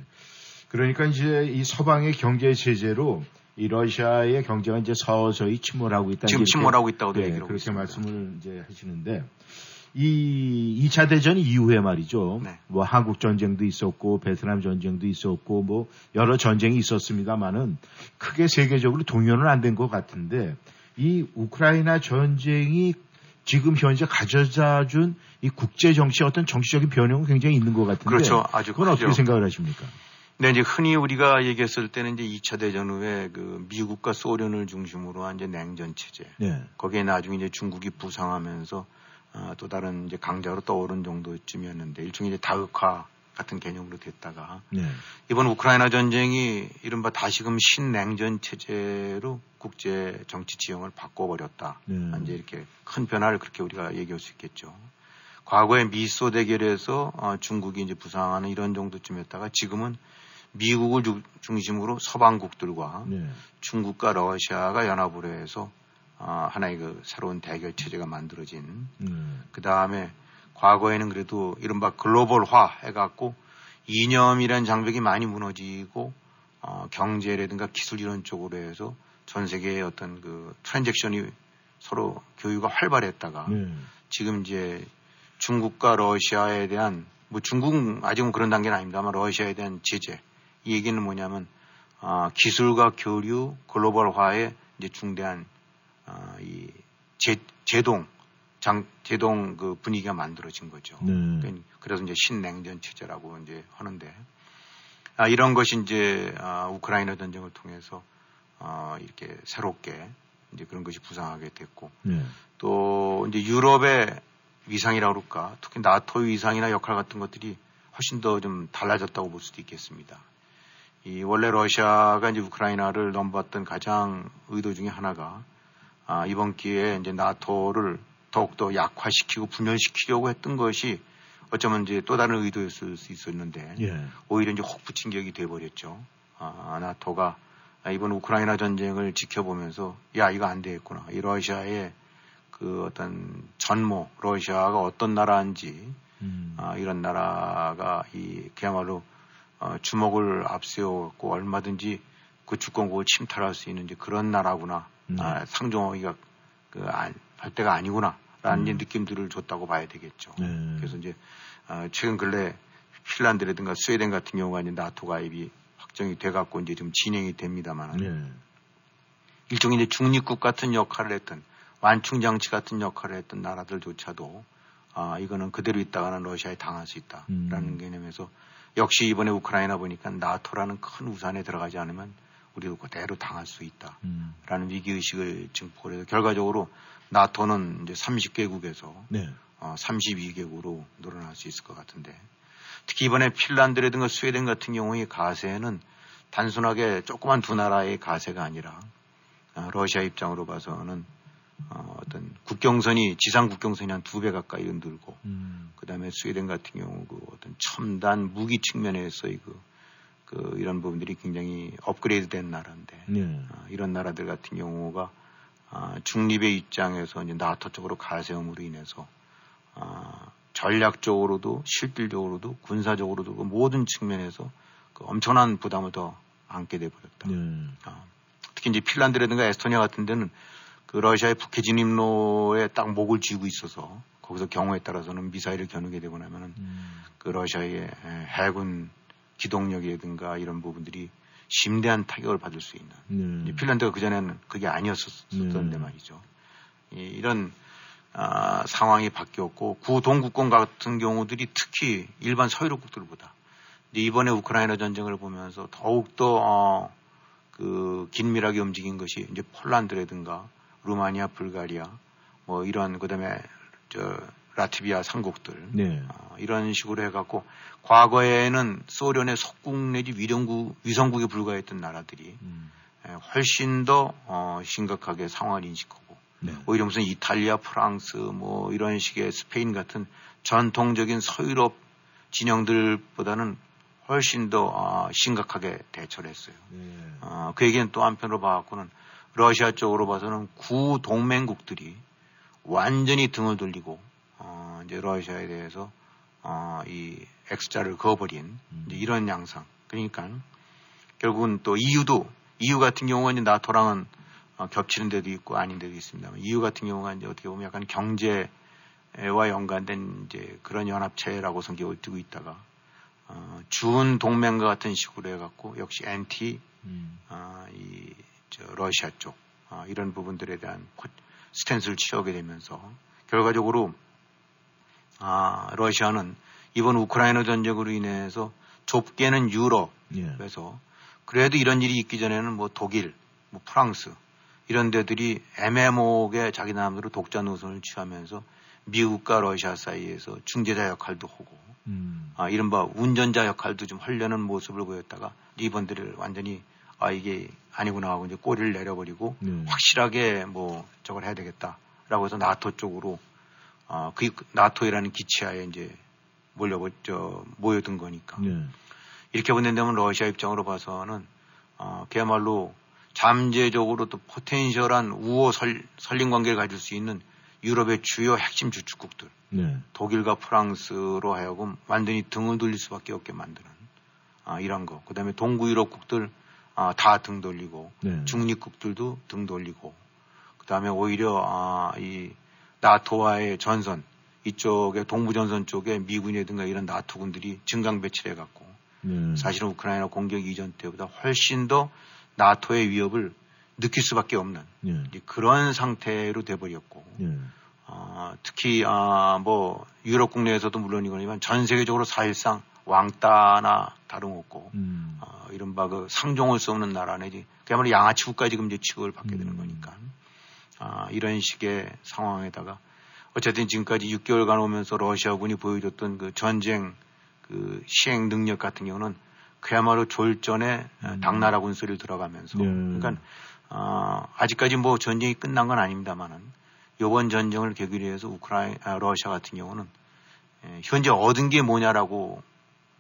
그러니까 이제 이 서방의 경제 제재로 이 러시아의 경제가 이제 서서히 침몰하고 있다. 지금 침몰하고 있다고도 네, 얘기를 그렇게 있습니다. 말씀을 이제 하시는데 이 2차 대전 이후에 말이죠. 네. 뭐 한국 전쟁도 있었고 베트남 전쟁도 있었고 뭐 여러 전쟁이 있었습니다만은 크게 세계적으로 동요는 안 된 것 같은데 이 우크라이나 전쟁이 지금 현재 가져다 준 이 국제 정치의 어떤 정치적인 변형은 굉장히 있는 것 같은데 그렇죠. 아주 그건 어떻게. 생각을 하십니까? 네, 이제 흔히 우리가 얘기했을 때는 이제 2차 대전 후에 그 미국과 소련을 중심으로 한 이제 냉전 체제. 네. 거기에 나중에 이제 중국이 부상하면서 어, 또 다른 이제 강자로 떠오른 정도쯤이었는데 일종의 이제 다흑화 같은 개념으로 됐다가 네. 이번 우크라이나 전쟁이 이른바 다시금 신냉전 체제로 국제 정치 지형을 바꿔버렸다. 네. 이제 이렇게 큰 변화를 그렇게 우리가 얘기할 수 있겠죠. 과거에 미소 대결에서 어, 중국이 이제 부상하는 이런 정도쯤이었다가 지금은 미국을 주- 중심으로 서방국들과 네. 중국과 러시아가 연합을 해서 어, 하나의 그 새로운 대결 체제가 만들어진 음. 그 다음에 과거에는 그래도 이른바 글로벌화 해갖고 이념이라는 장벽이 많이 무너지고 어, 경제라든가 기술 이런 쪽으로 해서 전 세계의 어떤 그 트랜잭션이 서로 교류가 활발했다가 네. 지금 이제 중국과 러시아에 대한 뭐 중국은 아직은 그런 단계는 아닙니다만 러시아에 대한 제재 이 얘기는 뭐냐면 아, 기술과 교류 글로벌화에 이제 중대한 아, 이 제, 제동 장 제동 그 분위기가 만들어진 거죠. 네. 그러니까 그래서 이제 신냉전 체제라고 이제 하는데 아, 이런 것이 이제 아, 우크라이나 전쟁을 통해서 아, 이렇게 새롭게 이제 그런 것이 부상하게 됐고 네. 또 이제 유럽의 위상이라고 그럴까 특히 나토의 위상이나 역할 같은 것들이 훨씬 더 좀 달라졌다고 볼 수도 있겠습니다. 이 원래 러시아가 이제 우크라이나를 넘봤던 가장 의도 중에 하나가 아, 이번 기회에 이제 나토를 더욱더 약화시키고 분열시키려고 했던 것이 어쩌면 이제 또 다른 의도였을 수 있었는데 예. 오히려 이제 혹부친 격이 돼버렸죠. 아, 나토가 이번 우크라이나 전쟁을 지켜보면서 야 이거 안 되겠구나. 이 러시아의 그 어떤 전모 러시아가 어떤 나라인지 음. 아, 이런 나라가 이 그야말로 어, 주먹을 앞세워갖고 얼마든지 그 주권국을 침탈할 수 있는 이제 그런 나라구나. 음. 아, 상종하기가 그할 때가 아니구나라는 음. 느낌들을 줬다고 봐야 되겠죠. 네. 그래서 이제 어, 최근 근래 핀란드라든가 스웨덴 같은 경우가 이제 나토 가입이 확정이 돼갖고 이제 좀 진행이 됩니다만 네. 일종의 이제 중립국 같은 역할을 했던 완충 장치 같은 역할을 했던 나라들조차도 아 이거는 그대로 있다가는 러시아에 당할 수 있다라는 음. 개념에서 역시 이번에 우크라이나 보니까 나토라는 큰 우산에 들어가지 않으면 우리도 그대로 당할 수 있다. 음. 라는 위기의식을 증폭을 해서 결과적으로 나토는 이제 30개국에서 네. 어, 32개국으로 늘어날 수 있을 것 같은데 특히 이번에 핀란드라든가 스웨덴 같은 경우의 가세는 단순하게 조그만 두 나라의 가세가 아니라 어, 러시아 입장으로 봐서는 어, 떤 국경선이 지상 국경선이 한 두 배 가까이 흔들고 음. 그다음에 스웨덴 같은 경우 그 어떤 첨단 무기 측면에서의 그, 그 이런 부분들이 굉장히 업그레이드된 나라인데 네. 어, 이런 나라들 같은 경우가 아, 중립의 입장에서 이제 나토 쪽으로 가세움으로 인해서 아, 전략적으로도 실질적으로도 군사적으로도 그 모든 측면에서 그 엄청난 부담을 더 안게 돼 버렸다. 네. 아, 특히 이제 핀란드라든가 에스토니아 같은 데는 그 러시아의 북해 진입로에 딱 목을 쥐고 있어서 거기서 경우에 따라서는 미사일을 겨누게 되고 나면은 음. 그 러시아의 에, 해군 기동력이라든가 이런 부분들이 심대한 타격을 받을 수 있는 네. 핀란드가 그전에는 그게 아니었었는데 네. 말이죠. 이, 이런 아, 상황이 바뀌었고 구동국권 같은 경우들이 특히 일반 서유럽국들보다 이번에 우크라이나 전쟁을 보면서 더욱더 어, 그 긴밀하게 움직인 것이 이제 폴란드라든가 루마니아, 불가리아 뭐 이런 그다음에 저 라트비아 삼국들 네. 어, 이런 식으로 해갖고 과거에는 소련의 속국 내지 위령국 위성국에 불과했던 나라들이 음. 에, 훨씬 더 어, 심각하게 상황을 인식하고 네. 오히려 무슨 이탈리아, 프랑스 뭐 이런 식의 스페인 같은 전통적인 서유럽 진영들보다는 훨씬 더 아, 심각하게 대처를 했어요. 네. 어, 그 얘기는 또 한편으로 봐갖고는 러시아 쪽으로 봐서는 구 동맹국들이 완전히 등을 돌리고 어, 이제 러시아에 대해서 어, 이 X자를 그어버린 이제 이런 양상. 그러니까 결국은 또 EU도 EU 같은 경우가 이제 나토랑은 어, 겹치는 데도 있고 아닌 데도 있습니다만 EU 같은 경우가 이제 어떻게 보면 약간 경제와 연관된 이제 그런 연합체라고 성격을 띠고 있다가 어, 준 동맹과 같은 식으로 해갖고 역시 NT 음. 아, 이, 저, 러시아 쪽, 아, 이런 부분들에 대한 코- 스탠스를 취하게 되면서 결과적으로, 아, 러시아는 이번 우크라이나 전쟁으로 인해서 좁게는 유럽, 예. 그래서 그래도 이런 일이 있기 전에는 뭐 독일, 뭐 프랑스 이런 데들이 애매모호하게 자기 나름대로 독자 노선을 취하면서 미국과 러시아 사이에서 중재자 역할도 하고 음. 아, 이른바 운전자 역할도 좀 하려는 모습을 보였다가 이번들을 완전히 아 이게 아니구나 하고 이제 꼬리를 내려버리고 네. 확실하게 뭐 저걸 해야 되겠다라고 해서 나토 쪽으로 아, 그 나토이라는 기치하에 이제 몰려버 저 모여든 거니까 네. 이렇게 본다면 러시아 입장으로 봐서는 어, 그야말로 잠재적으로 또 포텐셜한 우호 설, 설림 관계를 가질 수 있는 유럽의 주요 핵심 주축국들 네. 독일과 프랑스로 하여금 완전히 등을 돌릴 수밖에 없게 만드는 아, 이런 거. 그다음에 동구 유럽국들 아, 다 등 돌리고 네. 중립국들도 등 돌리고 그다음에 오히려 아, 이 나토와의 전선 이쪽에 동부 전선 쪽에 미군이든가 이런 나토군들이 증강 배치를 해갖고 네. 사실은 우크라이나 공격 이전 때보다 훨씬 더 나토의 위협을 느낄 수밖에 없는 네. 그런 상태로 돼버렸고 네. 어, 특히 아, 뭐 유럽 국내에서도 물론이거니만 전 세계적으로 사실상 왕따나 다름없고 음. 어, 이른바 그 상종할 수 없는 나라네 그야말로 양아치 국가 지금 이제 취급을 받게 되는 음. 거니까 아, 이런 식의 상황에다가 어쨌든 지금까지 6개월간 오면서 러시아군이 보여줬던 그 전쟁 그 시행 능력 같은 경우는 그야말로 졸전에 음. 당나라 군소리를 들어가면서 네. 그러니까 어, 아직까지 뭐 전쟁이 끝난 건 아닙니다만은 이번 전쟁을 계기로 해서 우크라이나 아, 러시아 같은 경우는 예, 현재 얻은 게 뭐냐라고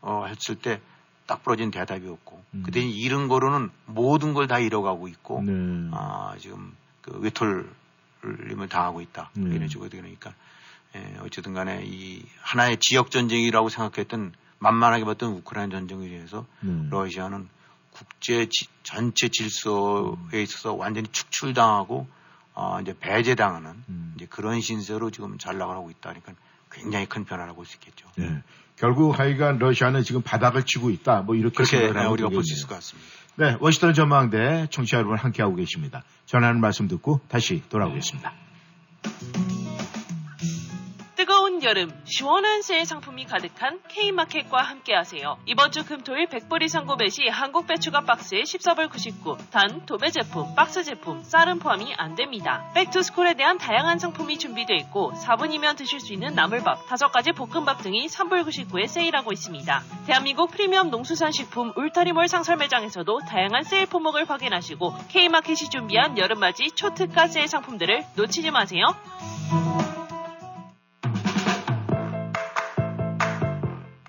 어, 했을 때 딱 부러진 대답이 없고 음. 그때 잃은 거로는 모든 걸 다 잃어가고 있고 네. 아, 지금 그 외톨림을 당하고 있다. 네. 이런 식으로 되니까 예, 어쨌든 간에 이 하나의 지역 전쟁이라고 생각했던 만만하게 봤던 우크라이나 전쟁에 대해서 네. 러시아는 국제 지- 전체 질서에 있어서 완전히 축출당하고 어, 이제 배제당하는 음. 이제 그런 신세로 지금 잘 나가고 있다. 그러니까 굉장히 큰 변화라고 볼 수 있겠죠. 네. 결국 하여간 러시아는 지금 바닥을 치고 있다. 뭐 이렇게 그렇게 하면 우리가 볼 수. 있을 것 같습니다. 네, 워싱턴 전망대 청취자 여러분 함께하고 계십니다. 전하는 말씀 듣고 다시 돌아오겠습니다. 여름, 시원한 새 상품이 가득한 K마켓과 함께하세요. 이번 주 금토일 100불 이상 구매 시 한국 배추가 박스에 14불 99, 단 도배 제품, 박스 제품, 쌀은 포함이 안 됩니다. 백투스쿨에 대한 다양한 상품이 준비되어 있고 4분이면 드실 수 있는 나물밥, 5가지 볶음밥 등이 3불 99에 세일하고 있습니다. 대한민국 프리미엄 농수산 식품 울타리몰 상설 매장에서도 다양한 세일 품목을 확인하시고 K마켓이 준비한 여름맞이 초특가 세일 상품들을 놓치지 마세요.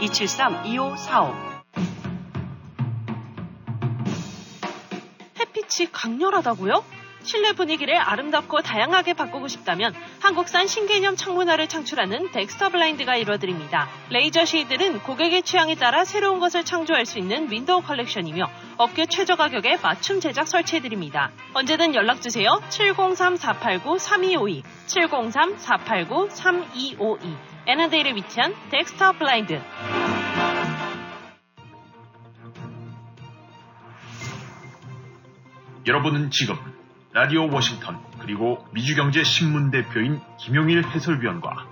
273-2545. 햇빛이 강렬하다고요? 실내 분위기를 아름답고 다양하게 바꾸고 싶다면 한국산 신개념 창문화를 창출하는 덱스터 블라인드가 이뤄드립니다. laser shade들은 고객의 취향에 따라 새로운 것을 창조할 수 있는 window collection이며 업계 최저 가격에 맞춤 제작 설치해드립니다. 언제든 연락주세요. 703-489-3252, 703-489-3252. 애난데일에 위치한 덱스터 블라인드. 여러분은 지금 라디오 워싱턴 그리고 미주경제 신문 대표인 김용일 해설위원과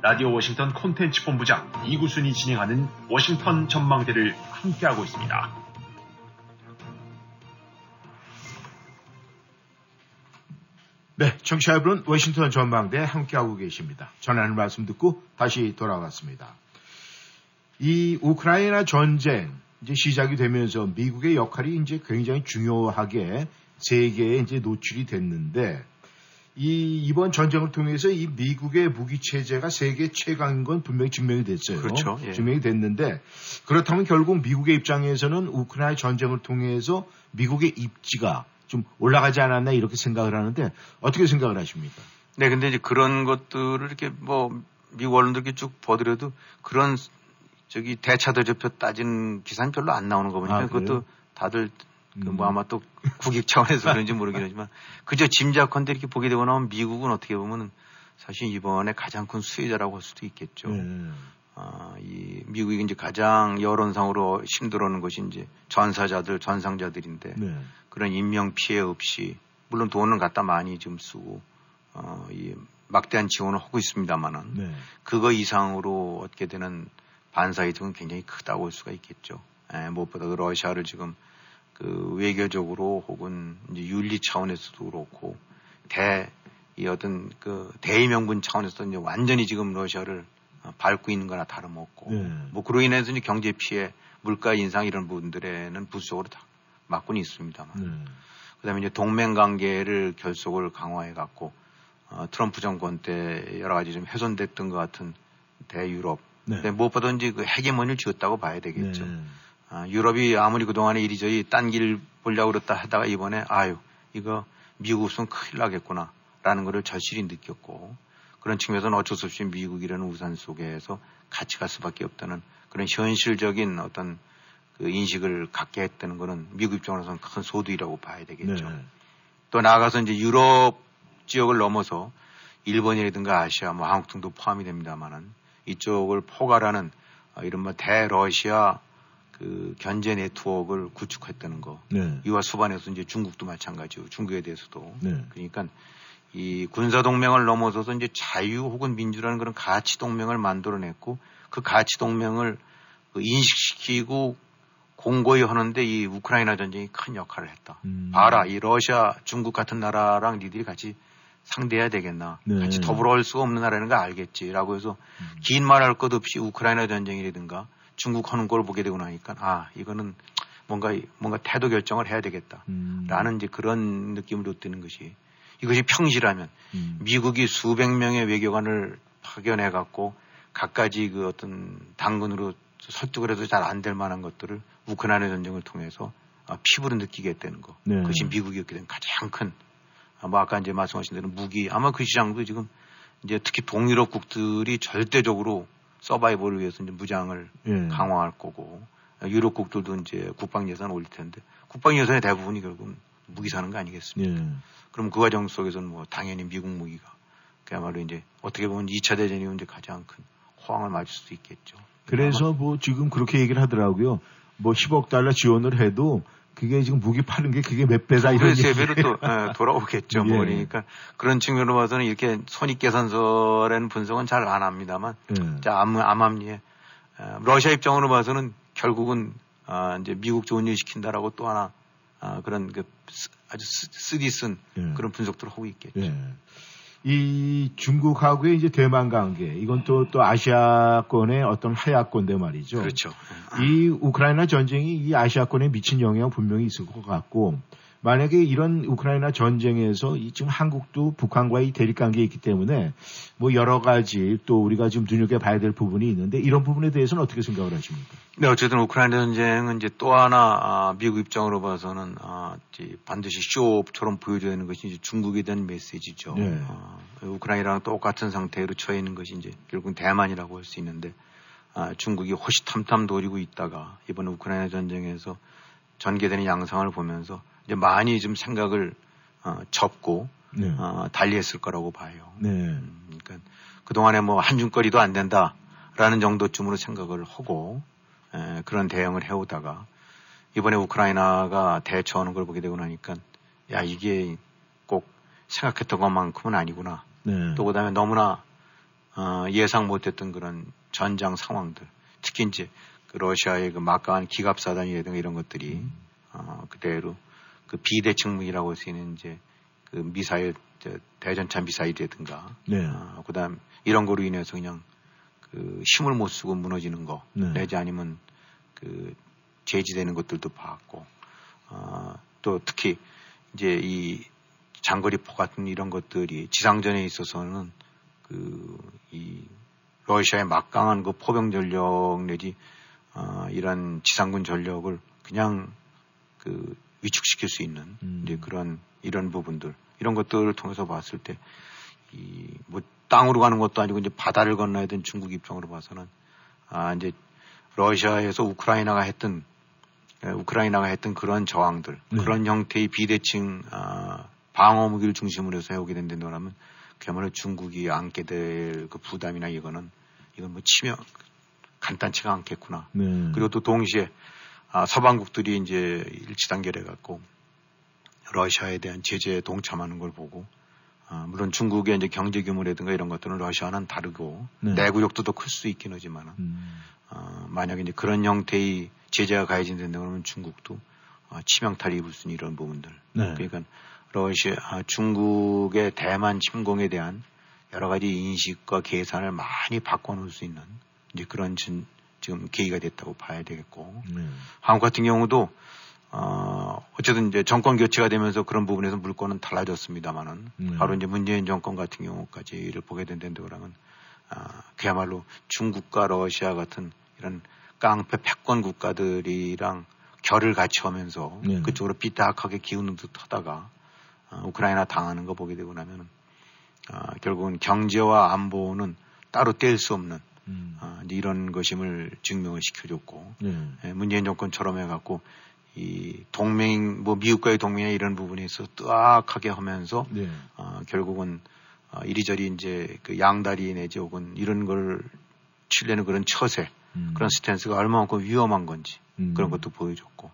라디오 워싱턴 콘텐츠 본부장 이구순이 진행하는 워싱턴 전망대를 함께하고 있습니다. 네, 청취자 여러분, 워싱턴 전망대 함께하고 계십니다. 전하는 말씀 듣고 다시 돌아왔습니다. 이 우크라이나 전쟁 이제 시작이 되면서 미국의 역할이 이제 굉장히 중요하게 세계에 이제 노출이 됐는데 이 이번 전쟁을 통해서 이 미국의 무기 체제가 세계 최강인 건 분명히 증명이 됐어요. 그렇죠. 예. 증명이 됐는데 그렇다면 결국 미국의 입장에서는 우크라이나 전쟁을 통해서 미국의 입지가 좀 올라가지 않았나 이렇게 생각을 하는데 어떻게 생각을 하십니까? 네, 근데 이제 그런 것들을 이렇게 뭐 미국 언론들 이렇게 쭉 보더라도 그런 저기 대차 대조표 따진 기사는 별로 안 나오는 거 보니까 아? 그것도 다들 그뭐 음. 아마 또 국익 차원에서 그런지 모르긴 하지만 그저 짐작컨대 이렇게 보게 되고 나면 미국은 어떻게 보면은 사실 이번에 가장 큰 수혜자라고 할 수도 있겠죠. 네. 아, 이 미국이 이제 가장 여론상으로 힘들어하는 것이 이제 전사자들, 전상자들인데 네. 그런 인명 피해 없이 물론 돈은 갖다 많이 좀 쓰고 어, 이 막대한 지원을 하고 있습니다만은 네. 그거 이상으로 얻게 되는 반사 이득은 굉장히 크다고 할 수가 있겠죠. 예, 무엇보다 그 러시아를 지금 그 외교적으로 혹은 이제 윤리 차원에서도 그렇고 대, 이 어떤 그 대의명분 차원에서도 이제 완전히 지금 러시아를 어, 밟고 있는 거나 다름없고 네. 뭐 그로 인해서 이제 경제 피해, 물가 인상 이런 부분들에는 부수적으로 다 맞고는 있습니다만 네. 그다음에 이제 동맹 관계를 결속을 강화해 갖고 어, 트럼프 정권 때 여러 가지 좀 훼손됐던 것 같은 대유럽. 네. 근데 무엇보다 이제 그 헤게모니를 쥐었다고 봐야 되겠죠. 네. 아, 유럽이 아무리 그동안에 이리저리 딴 길 보려고 그랬다 하다가 이번에 아유 이거 미국 없으면 큰일 나겠구나 라는 거를 절실히 느꼈고 그런 측면에서는 어쩔 수 없이 미국이라는 우산 속에서 같이 갈 수밖에 없다는 그런 현실적인 어떤 그 인식을 갖게 했다는 거는 미국 입장으로서는 큰 소득이라고 봐야 되겠죠. 네. 또 나아가서 이제 유럽 지역을 넘어서 일본이라든가 아시아, 뭐 한국 등도 포함이 됩니다만은 이쪽을 포괄하는 어, 이른바 대러시아 그 견제 네트워크를 구축했다는 거. 네. 이와 수반해서 이제 중국도 마찬가지고 중국에 대해서도. 네. 그러니까 이 군사 동맹을 넘어서서 이제 자유 혹은 민주라는 그런 가치 동맹을 만들어냈고 그 가치 동맹을 그 인식시키고 공고히 하는데 이 우크라이나 전쟁이 큰 역할을 했다. 음. 봐라, 이 러시아, 중국 같은 나라랑 니들이 같이 상대해야 되겠나. 네. 같이 더불어 할 수가 없는 나라는 거 알겠지라고 해서 긴말 할 것 없이 우크라이나 전쟁이라든가 중국 하는 걸 보게 되고 나니까 아, 이거는 뭔가, 뭔가 태도 결정을 해야 되겠다. 음. 라는 이제 그런 느낌을 얻는 것이 이것이 평시라면 음. 미국이 수백 명의 외교관을 파견해 갖고 각가지 그 어떤 당근으로 설득을 해도 잘 안 될 만한 것들을 우크라이나 전쟁을 통해서 아, 피부로 느끼게 했다는 거. 네. 그것이 미국이 얻게 된 가장 큰, 아, 뭐 아까 이제 말씀하신 대로 무기, 아마 그 시장도 지금 이제 특히 동유럽국들이 절대적으로 서바이벌을 위해서 이제 무장을 예. 강화할 거고 유럽국들도 이제 국방 예산 올릴 텐데 국방 예산의 대부분이 결국은 무기 사는 거 아니겠습니까? 예. 그럼 그 과정 속에서는 뭐 당연히 미국 무기가 그야말로 이제 어떻게 보면 2차 대전이 이제 가장 큰 호황을 맞을 수도 있겠죠. 그래서 뭐 지금 그렇게 얘기를 하더라고요. 뭐 10억 달러 지원을 해도 그게 지금 무기 파는 게 그게 몇 배다 이런 얘기. 세배로 또 예, 돌아오겠죠. 뭐 예. 그러니까 그런 측면으로 봐서는 이렇게 손익 계산서라는 분석은 잘 안 합니다만 예. 자, 암, 암암리에 어, 러시아 입장으로 봐서는 결국은 아, 이제 미국 좋은 일 시킨다라고 또 하나 아, 그런 그 쓰- 아주 쓰- 쓰디 쓴 예. 그런 분석들을 하고 있겠죠. 예. 이 중국하고의 이제 대만 관계 이건 또 또 아시아권의 어떤 하야권대 말이죠. 그렇죠. 이 우크라이나 전쟁이 이 아시아권에 미친 영향 분명히 있을 것 같고 만약에 이런 우크라이나 전쟁에서 이 지금 한국도 북한과의 대립 관계에 있기 때문에 뭐 여러 가지 또 우리가 지금 눈여겨봐야 될 부분이 있는데 이런 부분에 대해서는 어떻게 생각을 하십니까? 네, 어쨌든 우크라이나 전쟁은 이제 또 하나 아, 미국 입장으로 봐서는 아, 반드시 쇼처럼 보여줘야 되는 것이 이제 중국에 대한 메시지죠. 네. 아, 우크라이나랑 똑같은 상태로 처해 있는 것이 이제 결국은 대만이라고 할 수 있는데 아, 중국이 호시탐탐 노리고 있다가 이번 우크라이나 전쟁에서 전개되는 양상을 보면서 많이 좀 생각을 어, 접고 네. 어, 달리했을 거라고 봐요. 네. 음, 그러니까 그 동안에 뭐 한중거리도 안 된다라는 정도쯤으로 생각을 하고 에, 그런 대응을 해오다가 이번에 우크라이나가 대처하는 걸 보게 되고 나니까 야 이게 꼭 생각했던 것만큼은 아니구나. 네. 또 그다음에 너무나 어, 예상 못했던 그런 전장 상황들, 특히 이제 그 러시아의 그 막강한 기갑 사단이라든가 이런 것들이 어, 그대로 그 비대칭무기라고 할 수 있는 이제 그 미사일 대전차 미사일이라든가 네. 어, 그다음 이런 거로 인해서 그냥 그 힘을 못 쓰고 무너지는 거 네. 내지 아니면 그 제지되는 것들도 봤고 어, 또 특히 이제 이 장거리포 같은 이런 것들이 지상전에 있어서는 그 이 러시아의 막강한 그 포병 전력 내지 어, 이런 지상군 전력을 그냥 그 위축시킬 수 있는 음. 이제 그런 이런 부분들 이런 것들을 통해서 봤을 때 이 뭐 땅으로 가는 것도 아니고 이제 바다를 건너야 되는 중국 입장으로 봐서는 아 이제 러시아에서 우크라이나가 했던 에, 우크라이나가 했던 그런 저항들 네. 그런 형태의 비대칭 아, 방어 무기를 중심으로 해서 해오게 된다면 그야말로 중국이 안게 될 그 부담이나 이거는 이건 뭐 치명 간단치가 않겠구나. 네. 그리고 또 동시에 아, 서방국들이 이제 일치단결해 갖고 러시아에 대한 제재에 동참하는 걸 보고 아, 물론 중국의 이제 경제 규모라든가 이런 것들은 러시아는 다르고 네. 내구력도 더클수 있긴 하지만은 음. 어, 만약에 이제 그런 형태의 제재가 가해진다 그러면 중국도 어, 치명타를 입을 수 있는 이런 부분들. 네. 그러니까 러시아, 아, 중국의 대만 침공에 대한 여러 가지 인식과 계산을 많이 바꿔놓을 수 있는 이제 그런 진- 지금 계기가 됐다고 봐야 되겠고 네. 한국 같은 경우도 어, 어쨌든 이제 정권 교체가 되면서 그런 부분에서 물건은 달라졌습니다만은 네. 바로 이제 문재인 정권 같은 경우까지를 보게 된다고 그러면 아, 그야말로 중국과 러시아 같은 이런 깡패 패권 국가들이랑 결을 같이 하면서 네. 그쪽으로 삐딱하게 기우는 듯 하다가 어, 우크라이나 당하는 거 보게 되고 나면은 아, 결국은 경제와 안보는 따로 뗄 수 없는 음. 아, 이제 이런 것임을 증명을 시켜줬고 네. 예, 문재인 정권처럼 해갖고 이 동맹 뭐 미국과의 동맹이나 이런 부분에 있어 뜨악하게 하면서 네. 어, 결국은 어, 이리저리 이제 그 양다리 내지 혹은 이런 걸 치려는 그런 처세 음. 그런 스탠스가 얼마만큼 위험한 건지 음. 그런 것도 보여줬고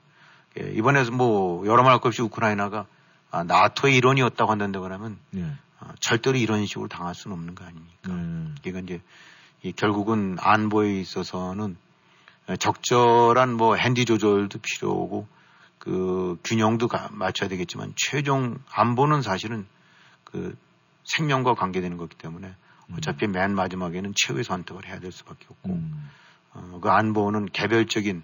예, 이번에서 뭐 여러 말것 없이 우크라이나가 아, 나토의 일원이었다고 한다고 그러면 네. 어, 절대로 이런 식으로 당할 수는 없는 거 아닙니까? 네. 이건 이제 이 결국은 안보에 있어서는 적절한 뭐 핸디 조절도 필요하고 그 균형도 가- 맞춰야 되겠지만 최종 안보는 사실은 그 생명과 관계되는 거기 때문에 어차피 맨 마지막에는 최후의 선택을 해야 될 수밖에 없고 음. 어, 그 안보는 개별적인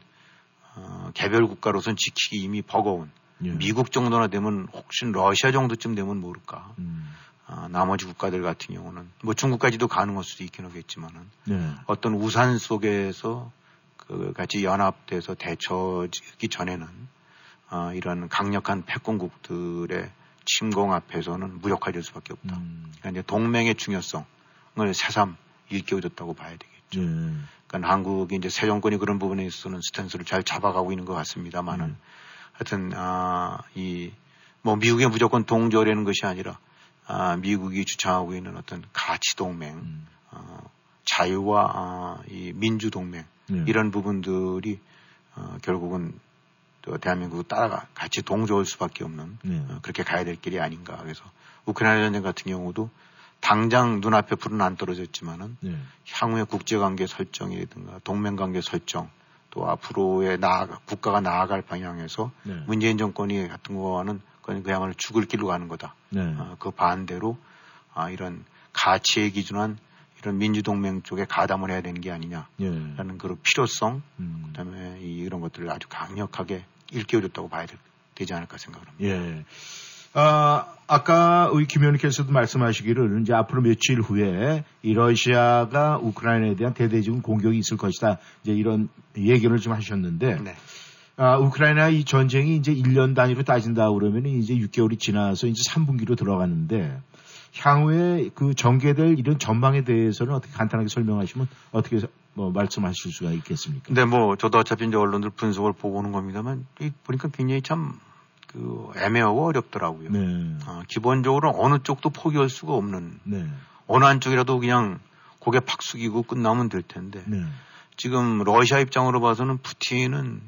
어, 개별 국가로선 지키기 이미 버거운 예. 미국 정도나 되면 혹시 러시아 정도쯤 되면 모를까 음. 아, 나머지 국가들 같은 경우는 뭐 중국까지도 가능할 수도 있긴 하겠지만은 네. 어떤 우산 속에서 그 같이 연합돼서 대처하기 전에는 아, 이런 강력한 패권국들의 침공 앞에서는 무력화될 수밖에 없다. 음. 그러니까 이제 동맹의 중요성을 새삼 일깨워줬다고 봐야 되겠죠. 예. 그러니까 한국이 이제 새 정권이 그런 부분에 있어서는 스탠스를 잘 잡아가고 있는 것 같습니다만은 음. 하여튼 아, 이 뭐 미국에 무조건 동조라는 것이 아니라 아, 미국이 주창하고 있는 어떤 가치 동맹, 음. 어, 자유와 아, 이 민주 동맹 예. 이런 부분들이 어, 결국은 또 대한민국을 따라가 같이 동조할 수밖에 없는 네. 어, 그렇게 가야 될 길이 아닌가. 그래서 우크라이나 전쟁 같은 경우도 당장 눈앞에 불은 안 떨어졌지만은 네. 향후의 국제관계 설정이라든가 동맹관계 설정 또 앞으로의 나아가 국가가 나아갈 방향에서 네. 문재인 정권이 같은 거와는 그건 그야말로 죽을 길로 가는 거다. 네. 어, 그 반대로 아, 이런 가치에 기준한 이런 민주동맹 쪽에 가담을 해야 되는 게 아니냐라는 예. 그런 필요성 음. 그다음에 이- 이런 것들을 아주 강력하게 일깨워줬다고 봐야 되, 되지 않을까 생각합니다. 예. 아, 아까 우리 김 의원님께서도 말씀하시기를 이제 앞으로 며칠 후에 이 러시아가 우크라이나에 대한 대대적인 공격이 있을 것이다. 이제 이런 얘기를 좀 하셨는데 네. 아, 우크라이나 이 전쟁이 이제 1년 단위로 따진다 그러면 이제 6개월이 지나서 이제 3분기로 들어가는데 향후에 그 전개될 이런 전망에 대해서는 어떻게 간단하게 설명하시면 어떻게 뭐 말씀하실 수가 있겠습니까? 근데 뭐 저도 어차피 이제 언론들 분석을 보고 오는 겁니다만 이 보니까 굉장히 참 그 애매하고 어렵더라고요. 네. 어, 기본적으로 어느 쪽도 포기할 수가 없는 네. 어느 한쪽이라도 그냥 고개 팍 숙이고 끝나면 될 텐데 네. 지금 러시아 입장으로 봐서는 푸틴은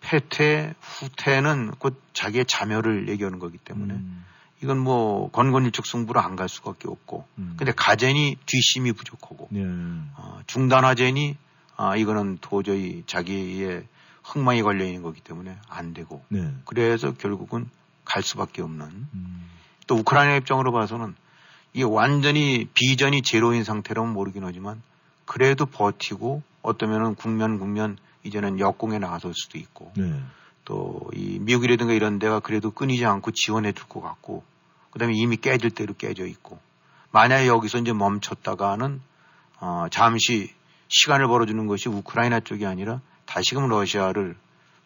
패퇴 후퇴는 곧 자기의 자멸을 얘기하는 거기 때문에 음, 이건 뭐 건건일축 승부로 안 갈 수밖에 없고 음. 근데 가젠이 뒷심이 부족하고 네. 어, 중단하젠이 아 이거는 도저히 자기의 흥망이 걸려 있는 거기 때문에 안 되고 네. 그래서 결국은 갈 수밖에 없는 음, 또 우크라이나 입장으로 봐서는 이게 완전히 비전이 제로인 상태라면 모르긴 하지만 그래도 버티고 어떠면은 국면 국면 이제는 역공에 나설 수도 있고 네. 또이 미국이라든가 이런 데가 그래도 끊이지 않고 지원해 줄 것 같고 그다음에 이미 깨질 대로 깨져 있고 만약에 여기서 이제 멈췄다가는 어 잠시 시간을 벌어주는 것이 우크라이나 쪽이 아니라 다시금 러시아를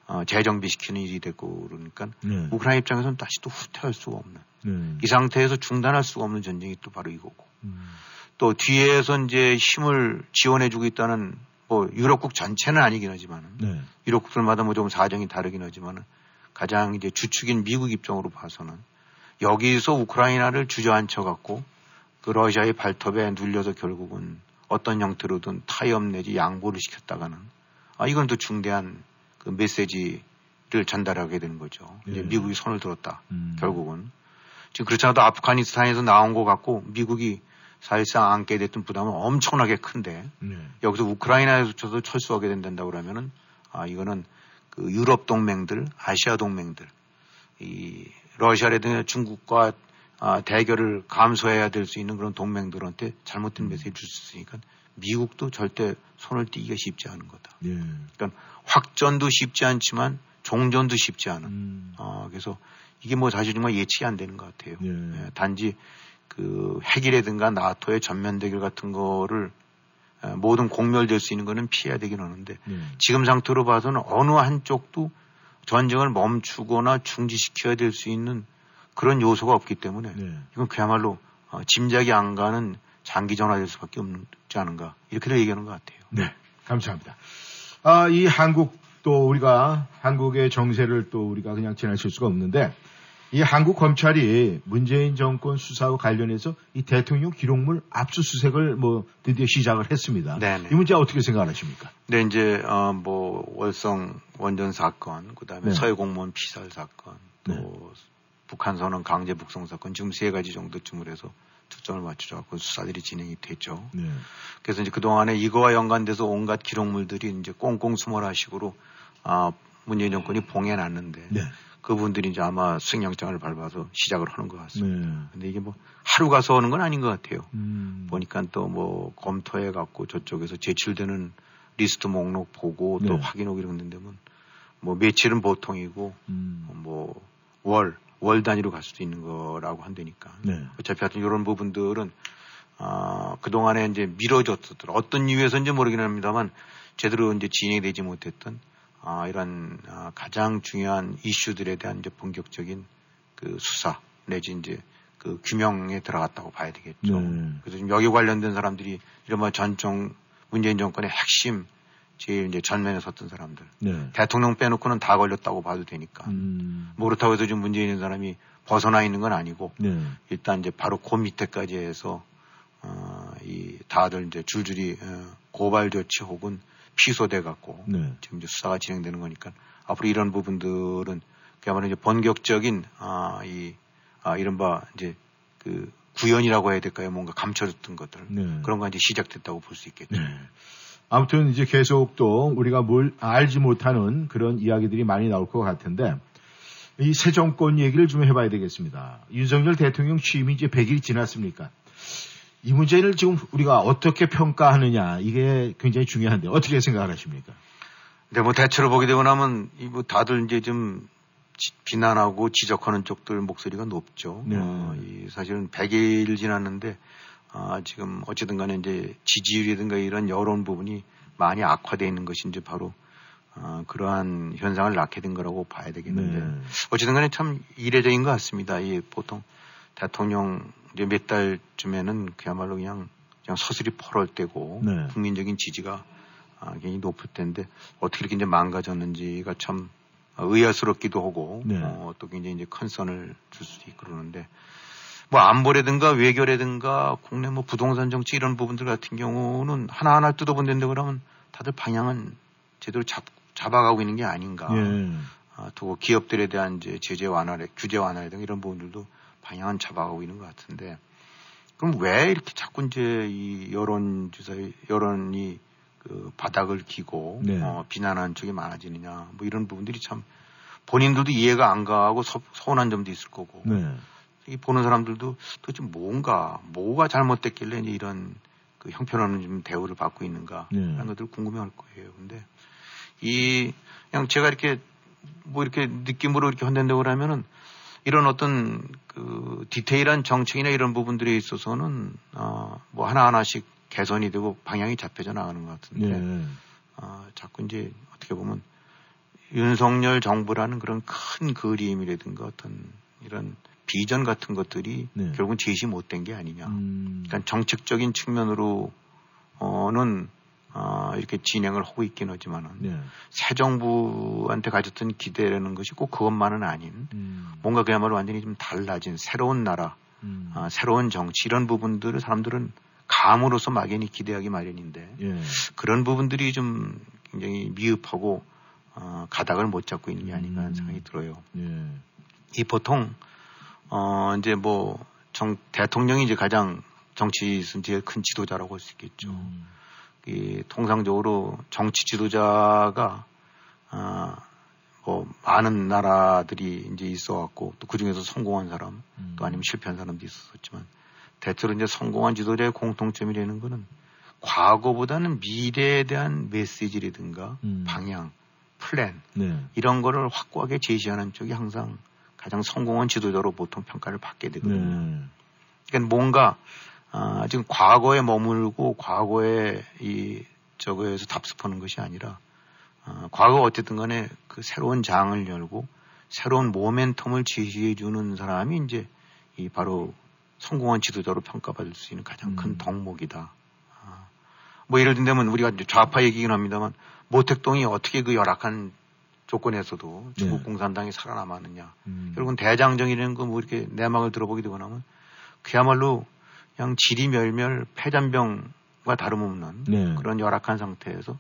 어 재정비시키는 일이 됐고 그러니까 네. 우크라이나 입장에서는 다시 또 후퇴할 수가 없는 네. 이 상태에서 중단할 수가 없는 전쟁이 또 바로 이거고 음. 또 뒤에서 이제 힘을 지원해주고 있다는 뭐 유럽국 전체는 아니긴 하지만은 네. 유럽국들마다 뭐 조금 사정이 다르긴 하지만은 가장 이제 주축인 미국 입장으로 봐서는 여기서 우크라이나를 주저앉혀 갖고 그 러시아의 발톱에 눌려서 결국은 어떤 형태로든 타협 내지 양보를 시켰다가는 아 이건 또 중대한 그 메시지를 전달하게 되는 거죠. 이제 예. 미국이 손을 들었다. 음. 결국은 지금 그렇지 않아도 아프가니스탄에서 나온 것 같고 미국이 사실상 안게 됐던 부담은 엄청나게 큰데 네. 여기서 우크라이나에서도 철수하게 된다고 그러면은 아 이거는 그 유럽 동맹들, 아시아 동맹들, 이 러시아라든가 중국과 아, 대결을 감소해야 될 수 있는 그런 동맹들한테 잘못된 메시지를 줄수 있으니까 미국도 절대 손을 띄기가 쉽지 않은 거다. 예. 그러니까 확전도 쉽지 않지만 종전도 쉽지 않은. 음. 어, 그래서 이게 뭐 사실 정말 예측이 안 되는 것 같아요. 예. 예, 단지 그 핵이라든가 나토의 전면 대결 같은 거를 에, 모든 공멸될 수 있는 거는 피해야 되긴 하는데 예. 지금 상태로 봐서는 어느 한쪽도 전쟁을 멈추거나 중지시켜야 될 수 있는 그런 요소가 없기 때문에 네. 이건 그야말로 어, 짐작이 안 가는 장기 전화될 수밖에 없지 않은가 이렇게도 얘기하는 것 같아요. 네, 감사합니다. 아, 이 한국 또 우리가 한국의 정세를 또 우리가 그냥 지나칠 수가 없는데 이 한국 검찰이 문재인 정권 수사와 관련해서 이 대통령 기록물 압수수색을 뭐 드디어 시작을 했습니다. 네네. 이 문제 어떻게 생각하십니까? 근데 이제 어, 뭐 월성 원전 사건, 그다음에 네. 서해 공무원 피살 사건, 또 네. 북한 선언 강제 북송 사건 지금 세 가지 정도쯤을 해서 초점을 갖고 수사들이 진행이 됐죠. 네. 그래서 이제 그 동안에 이거와 연관돼서 온갖 기록물들이 이제 꽁꽁 숨어라 식으로 아, 문재인 정권이 봉해놨는데 네. 그분들이 이제 아마 수행영장을 밟아서 시작을 하는 것 같습니다. 네. 근데 이게 뭐 하루 가서 오는 건 아닌 것 같아요. 음. 보니까 또 뭐 검토해 갖고 저쪽에서 제출되는 리스트 목록 보고 또 네. 확인하고 이런 건데 뭐 며칠은 보통이고 음. 뭐 월, 월 단위로 갈 수도 있는 거라고 한다니까. 네. 어차피 하여튼 이런 부분들은 아, 그동안에 이제 미뤄졌었던 어떤 이유에서인지 모르긴 합니다만 제대로 이제 진행이 되지 못했던 아, 이런 아, 가장 중요한 이슈들에 대한 이제 본격적인 그 수사 내지 이제 그 규명에 들어갔다고 봐야 되겠죠. 네. 그래서 지금 여기 관련된 사람들이 이른바 전정 문재인 정권의 핵심 제일 이제 전면에 섰던 사람들 네. 대통령 빼놓고는 다 걸렸다고 봐도 되니까 음. 뭐 그렇다고 해서 지금 문재인 사람이 벗어나 있는 건 아니고 네. 일단 이제 바로 그 밑에까지 해서 어, 이 다들 이제 줄줄이 어, 고발 조치 혹은 피소돼 갖고 네. 지금 이제 수사가 진행되는 거니까 앞으로 이런 부분들은 그야말로 이제 본격적인 아, 이 아, 이른바 이제 그 구현이라고 해야 될까요? 뭔가 감춰졌던 것들 네. 그런 거 이제 시작됐다고 볼 수 있겠죠. 네. 아무튼 이제 계속 또 우리가 뭘 알지 못하는 그런 이야기들이 많이 나올 것 같은데 이 새 정권 얘기를 좀 해봐야 되겠습니다. 윤석열 대통령 취임이 이제 100일 지났습니까? 이 문제를 지금 우리가 어떻게 평가하느냐 이게 굉장히 중요한데 어떻게 생각을 하십니까? 근데 뭐 대체로 보게 되고 나면 이뭐 다들 이제 좀 지- 비난하고 지적하는 쪽들 목소리가 높죠. 네. 어, 이 사실은 100일 지났는데 아, 지금 어쨌든 간에 이제 지지율이든가 이런 여론 부분이 많이 악화되어 있는 것이 이제 바로 어, 그러한 현상을 낳게 된 거라고 봐야 되겠는데 네. 어쨌든 간에 참 이례적인 것 같습니다. 이 보통 대통령 이제 몇 달쯤에는 그야말로 그냥 그냥 서슬이 펄할 때고 네. 국민적인 지지가 아, 굉장히 높을 텐데 어떻게 이렇게 이제 망가졌는지가 참 의아스럽기도 하고 네. 어, 또 굉장히 이제 컨선을 줄 수도 있고 그러는데 뭐 안보라든가 외교라든가 국내 뭐 부동산 정치 이런 부분들 같은 경우는 하나하나 뜯어본다는데 그러면 다들 방향은 제대로 잡, 잡아가고 있는 게 아닌가. 예. 아, 또 기업들에 대한 이제 제재 완화래, 규제 등 이런 부분들도 방향은 잡아가고 있는 것 같은데 그럼 왜 이렇게 자꾸 이제 이 여론조사, 여론이 그 바닥을 기고 네. 어, 비난하는 쪽이 많아지느냐 뭐 이런 부분들이 참 본인들도 이해가 안 가고 서, 서운한 점도 있을 거고 네. 이 보는 사람들도 도대체 뭔가 뭐가 잘못됐길래 이제 이런 그 형편없는 좀 대우를 받고 있는가 네. 하는 것들 궁금해할 거예요. 근데 이 그냥 제가 이렇게 뭐 이렇게 느낌으로 이렇게 헌댄다고 그러면은 이런 어떤 그 디테일한 정책이나 이런 부분들에 있어서는 어 뭐 하나 하나씩 개선이 되고 방향이 잡혀져 나가는 것 같은데 네. 어 자꾸 이제 어떻게 보면 윤석열 정부라는 그런 큰 그림이라든가 어떤 이런 비전 같은 것들이 네. 결국은 제시 못 된 게 아니냐. 음. 그러니까 정책적인 측면으로는 어, 이렇게 진행을 하고 있긴 하지만은 네. 새 정부한테 가졌던 기대라는 것이 꼭 그것만은 아닌 음. 뭔가 그야말로 완전히 좀 달라진 새로운 나라, 음. 아, 새로운 정치 이런 부분들을 사람들은 감으로서 막연히 기대하기 마련인데 예. 그런 부분들이 좀 굉장히 미흡하고 어, 가닥을 못 잡고 있는 게 아닌가 하는 음. 생각이 들어요. 예. 이 보통 어 이제 뭐 정, 대통령이 이제 가장 정치에서 제일 큰 지도자라고 할 수 있겠죠. 음. 이 통상적으로 정치 지도자가 아, 뭐 많은 나라들이 이제 있어갖고 또 그 중에서 성공한 사람 음. 또 아니면 실패한 사람도 있었지만 대체로 이제 성공한 지도자의 공통점이라는 거는 과거보다는 미래에 대한 메시지라든가 음. 방향, 플랜 네. 이런 거를 확고하게 제시하는 쪽이 항상 가장 성공한 지도자로 보통 평가를 받게 되거든요. 네. 그러니까 뭔가 아, 지금 과거에 머물고 과거에 이 저거에서 답습하는 것이 아니라 아, 과거 어쨌든 간에 그 새로운 장을 열고 새로운 모멘텀을 제시해 주는 사람이 이제 이 바로 성공한 지도자로 평가받을 수 있는 가장 큰 음. 덕목이다. 아, 뭐 예를 들면 우리가 좌파 얘기긴 합니다만 모택동이 어떻게 그 열악한 조건에서도 중국 네. 공산당이 살아남았느냐. 음. 결국은 대장정이라는 거 뭐 이렇게 내막을 들어보게 되고 나면 그야말로 그냥 지리멸멸 패잔병과 다름없는 네. 그런 열악한 상태에서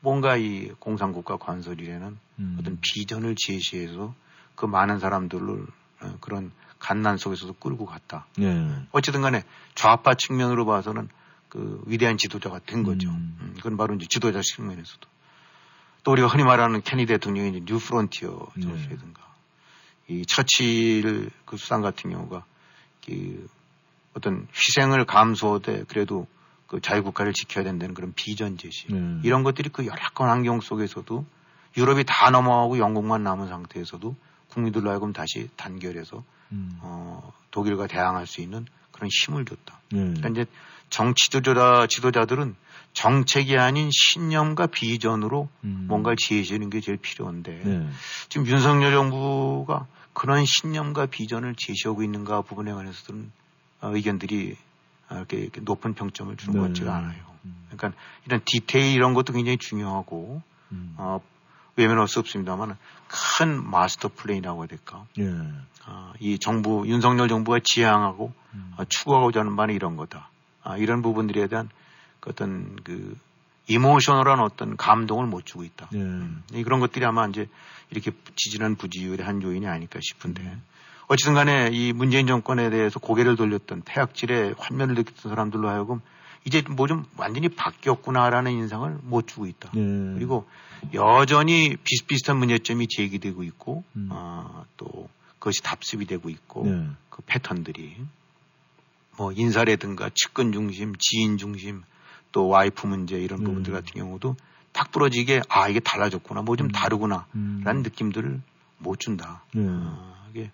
뭔가 이 공산국가 건설이라는 음. 어떤 비전을 제시해서 그 많은 사람들을 어, 그런 가난 속에서도 끌고 갔다. 네. 어쨌든 간에 좌파 측면으로 봐서는 그 위대한 지도자가 된 거죠. 음. 음, 그건 바로 이제 지도자 측면에서도. 또 우리가 흔히 말하는 케네디 대통령의 이제 New Frontier 네. 정치라든가 이 처칠 그 수상 같은 경우가 그 어떤 희생을 감수하되 그래도 그 자유국가를 지켜야 된다는 그런 비전 제시. 네. 이런 것들이 그 열악한 환경 속에서도 유럽이 다 넘어가고 영국만 남은 상태에서도 국민들로 하여금 다시 단결해서 음. 어, 독일과 대항할 수 있는 그런 힘을 줬다. 네. 그러니까 이제 정치 지도자, 지도자들은 정책이 아닌 신념과 비전으로 음. 뭔가를 제시하는 게 제일 필요한데 네. 지금 윤석열 정부가 그런 신념과 비전을 제시하고 있는가 부분에 관해서는 어, 의견들이 어, 이렇게, 높은 평점을 주는 네. 것 같지가 않아요. 음. 그러니까 이런 디테일 이런 것도 굉장히 중요하고 음. 어, 외면할 수 없습니다만 큰 마스터 플레이라고 해야 될까? 예. 어, 이 정부 윤석열 정부가 지향하고 음. 어, 추구하고자 하는 바는 이런 거다. 아, 이런 부분들에 대한 그 어떤 그 이모셔널한 어떤 감동을 못 주고 있다. 예. 이 그런 것들이 아마 이제 이렇게 지지난 부지율의 한 요인이 아닐까 싶은데 음. 어쨌든 간에 이 문재인 정권에 대해서 고개를 돌렸던 태학질의 환멸을 느꼈던 사람들로 하여금 이제 뭐 좀 완전히 바뀌었구나라는 인상을 못 주고 있다. 예. 그리고 여전히 비슷비슷한 문제점이 제기되고 있고 음. 어, 또 그것이 답습이 되고 있고 네. 그 패턴들이 뭐 인사라든가 측근 중심, 지인 중심, 또 와이프 문제 이런 네. 부분들 같은 경우도 딱 부러지게 아 이게 달라졌구나, 뭐좀 음. 다르구나라는 음. 느낌들을 못 준다. 네. 어, 이게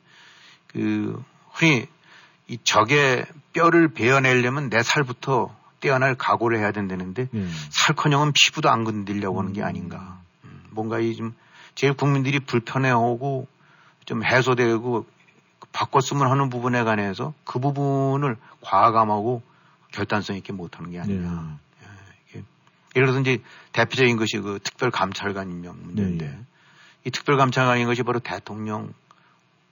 그 흔히 이 적의 뼈를 베어내려면 내 살부터 떼어날 각오를 해야 된다는데 예. 살커녕은 피부도 안 건드리려고 하는 게 아닌가. 음, 뭔가 이 좀 제일 국민들이 불편해하고 좀 해소되고 바꿨으면 하는 부분에 관해서 그 부분을 과감하고 결단성 있게 못하는 게 아니냐. 네. 이게 예를 들어서 이제 대표적인 것이 그 특별감찰관 임명 문제인데 네, 네. 이 특별감찰관인 것이 바로 대통령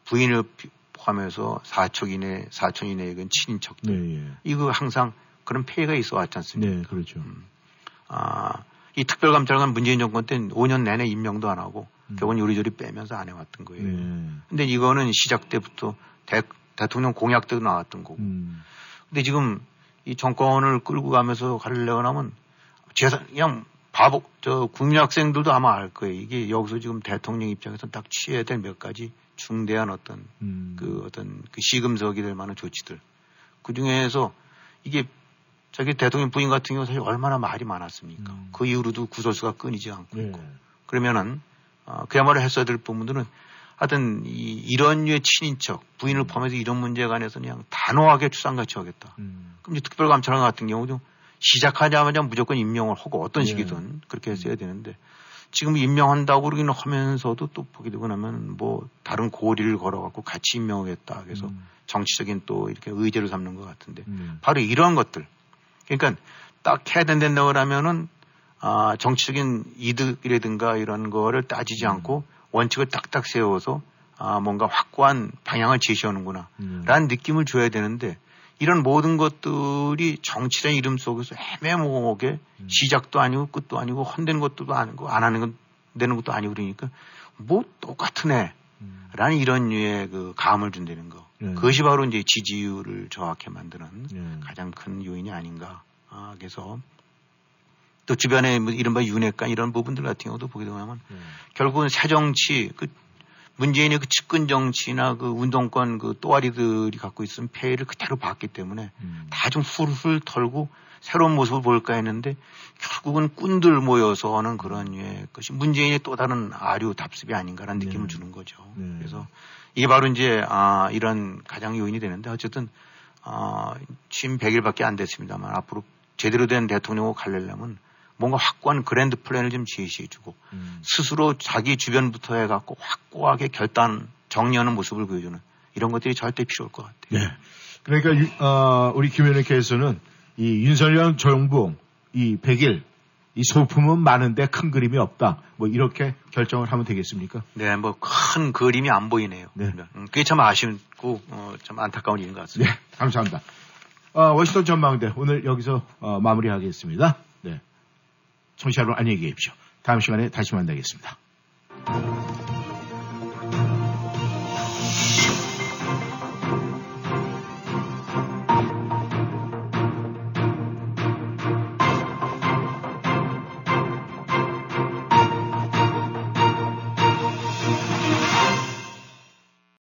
부인을 비- 포함해서 4척 이내, 4천 이내의 그 친인척들. 네, 예. 이거 항상 그런 폐해가 있어 왔지 않습니까? 네, 그렇죠. 아, 이 특별감찰관 문재인 정권 때는 5년 내내 임명도 안 하고 음. 결국은 요리조리 빼면서 안 해왔던 거예요. 네. 근데 이거는 시작 때부터 대, 대통령 공약 때도 나왔던 거고. 음. 근데 지금 이 정권을 끌고 가면서 가려고 하면 재산, 그냥 바보, 저 국민학생들도 아마 알 거예요. 이게 여기서 지금 대통령 입장에서 딱 취해야 될 몇 가지 중대한 어떤 음. 그 어떤 그 시금석이 될 만한 조치들 그 중에서 이게 자기 대통령 부인 같은 경우 사실 얼마나 말이 많았습니까? 음. 그 이후로도 구설수가 끊이지 않고 예. 있고 그러면은 어, 그야말로 했어야 될 부분들은 하여튼 이, 이런 류의 친인척 부인을 포함해서 이런 문제에 관해서 그냥 단호하게 추상같이 하겠다. 음. 그럼 이제 특별감찰관 같은 경우도 시작하자마자 무조건 임명을 하고 어떤 예. 식이든 그렇게 했어야 되는데 지금 임명한다고 그러기는 하면서도 또 보게 되고 나면 뭐 다른 고리를 걸어갖고 같이 임명하겠다. 그래서 음. 정치적인 또 이렇게 의제를 삼는 것 같은데 음. 바로 이런 것들. 그러니까 딱 해야 된다고 하면은 아, 정치적인 이득이라든가 이런 거를 따지지 음. 않고 원칙을 딱딱 세워서 아, 뭔가 확고한 방향을 제시하는구나. 음. 라는 느낌을 줘야 되는데 이런 모든 것들이 정치라는 이름 속에서 애매모호하게 음. 시작도 아니고 끝도 아니고 헌되는 것도 아니고 안 하는 건 되는 것도 아니고 그러니까 뭐 똑같은 애. 음. 라는 이런 류의 그 감을 준다는 거. 예. 그것이 바로 이제 지지율을 저하게 만드는 예. 가장 큰 요인이 아닌가. 아, 그래서 또 주변에 뭐 이른바 윤회관 이런 부분들 같은 경우도 보게 되면 예. 결국은 새정치, 그 문재인의 그 측근 정치나 그 운동권 그 또아리들이 갖고 있으면 폐해를 그대로 봤기 때문에 음. 다좀 훌훌 털고 새로운 모습을 볼까 했는데 결국은 꾼들 모여서 하는 그런 예, 것이 문재인의 또 다른 아류 답습이 아닌가라는 네. 느낌을 주는 거죠. 네. 그래서 이게 바로 이제 아 이런 가장 요인이 되는데 어쨌든 아 취임 100일밖에 안 됐습니다만 앞으로 제대로 된 대통령으로 가려면 뭔가 확고한 grand plan을 좀 제시해주고 음. 스스로 자기 주변부터 해갖고 확고하게 결단 정리하는 모습을 보여주는 이런 것들이 절대 필요할 것 같아요. 네. 그러니까 유- 어, 우리 김 위원님께서는 이 윤석열 정부 이 100일 이 소품은 많은데 큰 그림이 없다. 뭐 이렇게 결정을 하면 되겠습니까? 네, 뭐 큰 그림이 안 보이네요. 네. 음, 그게 참 아쉽고 어, 참 안타까운 일인 것 같습니다. 네, 감사합니다. 어, 워싱턴 전망대 오늘 여기서 어, 마무리하겠습니다. 청취자 여러분 안녕히 계십시오. 다음 시간에 다시 만나겠습니다.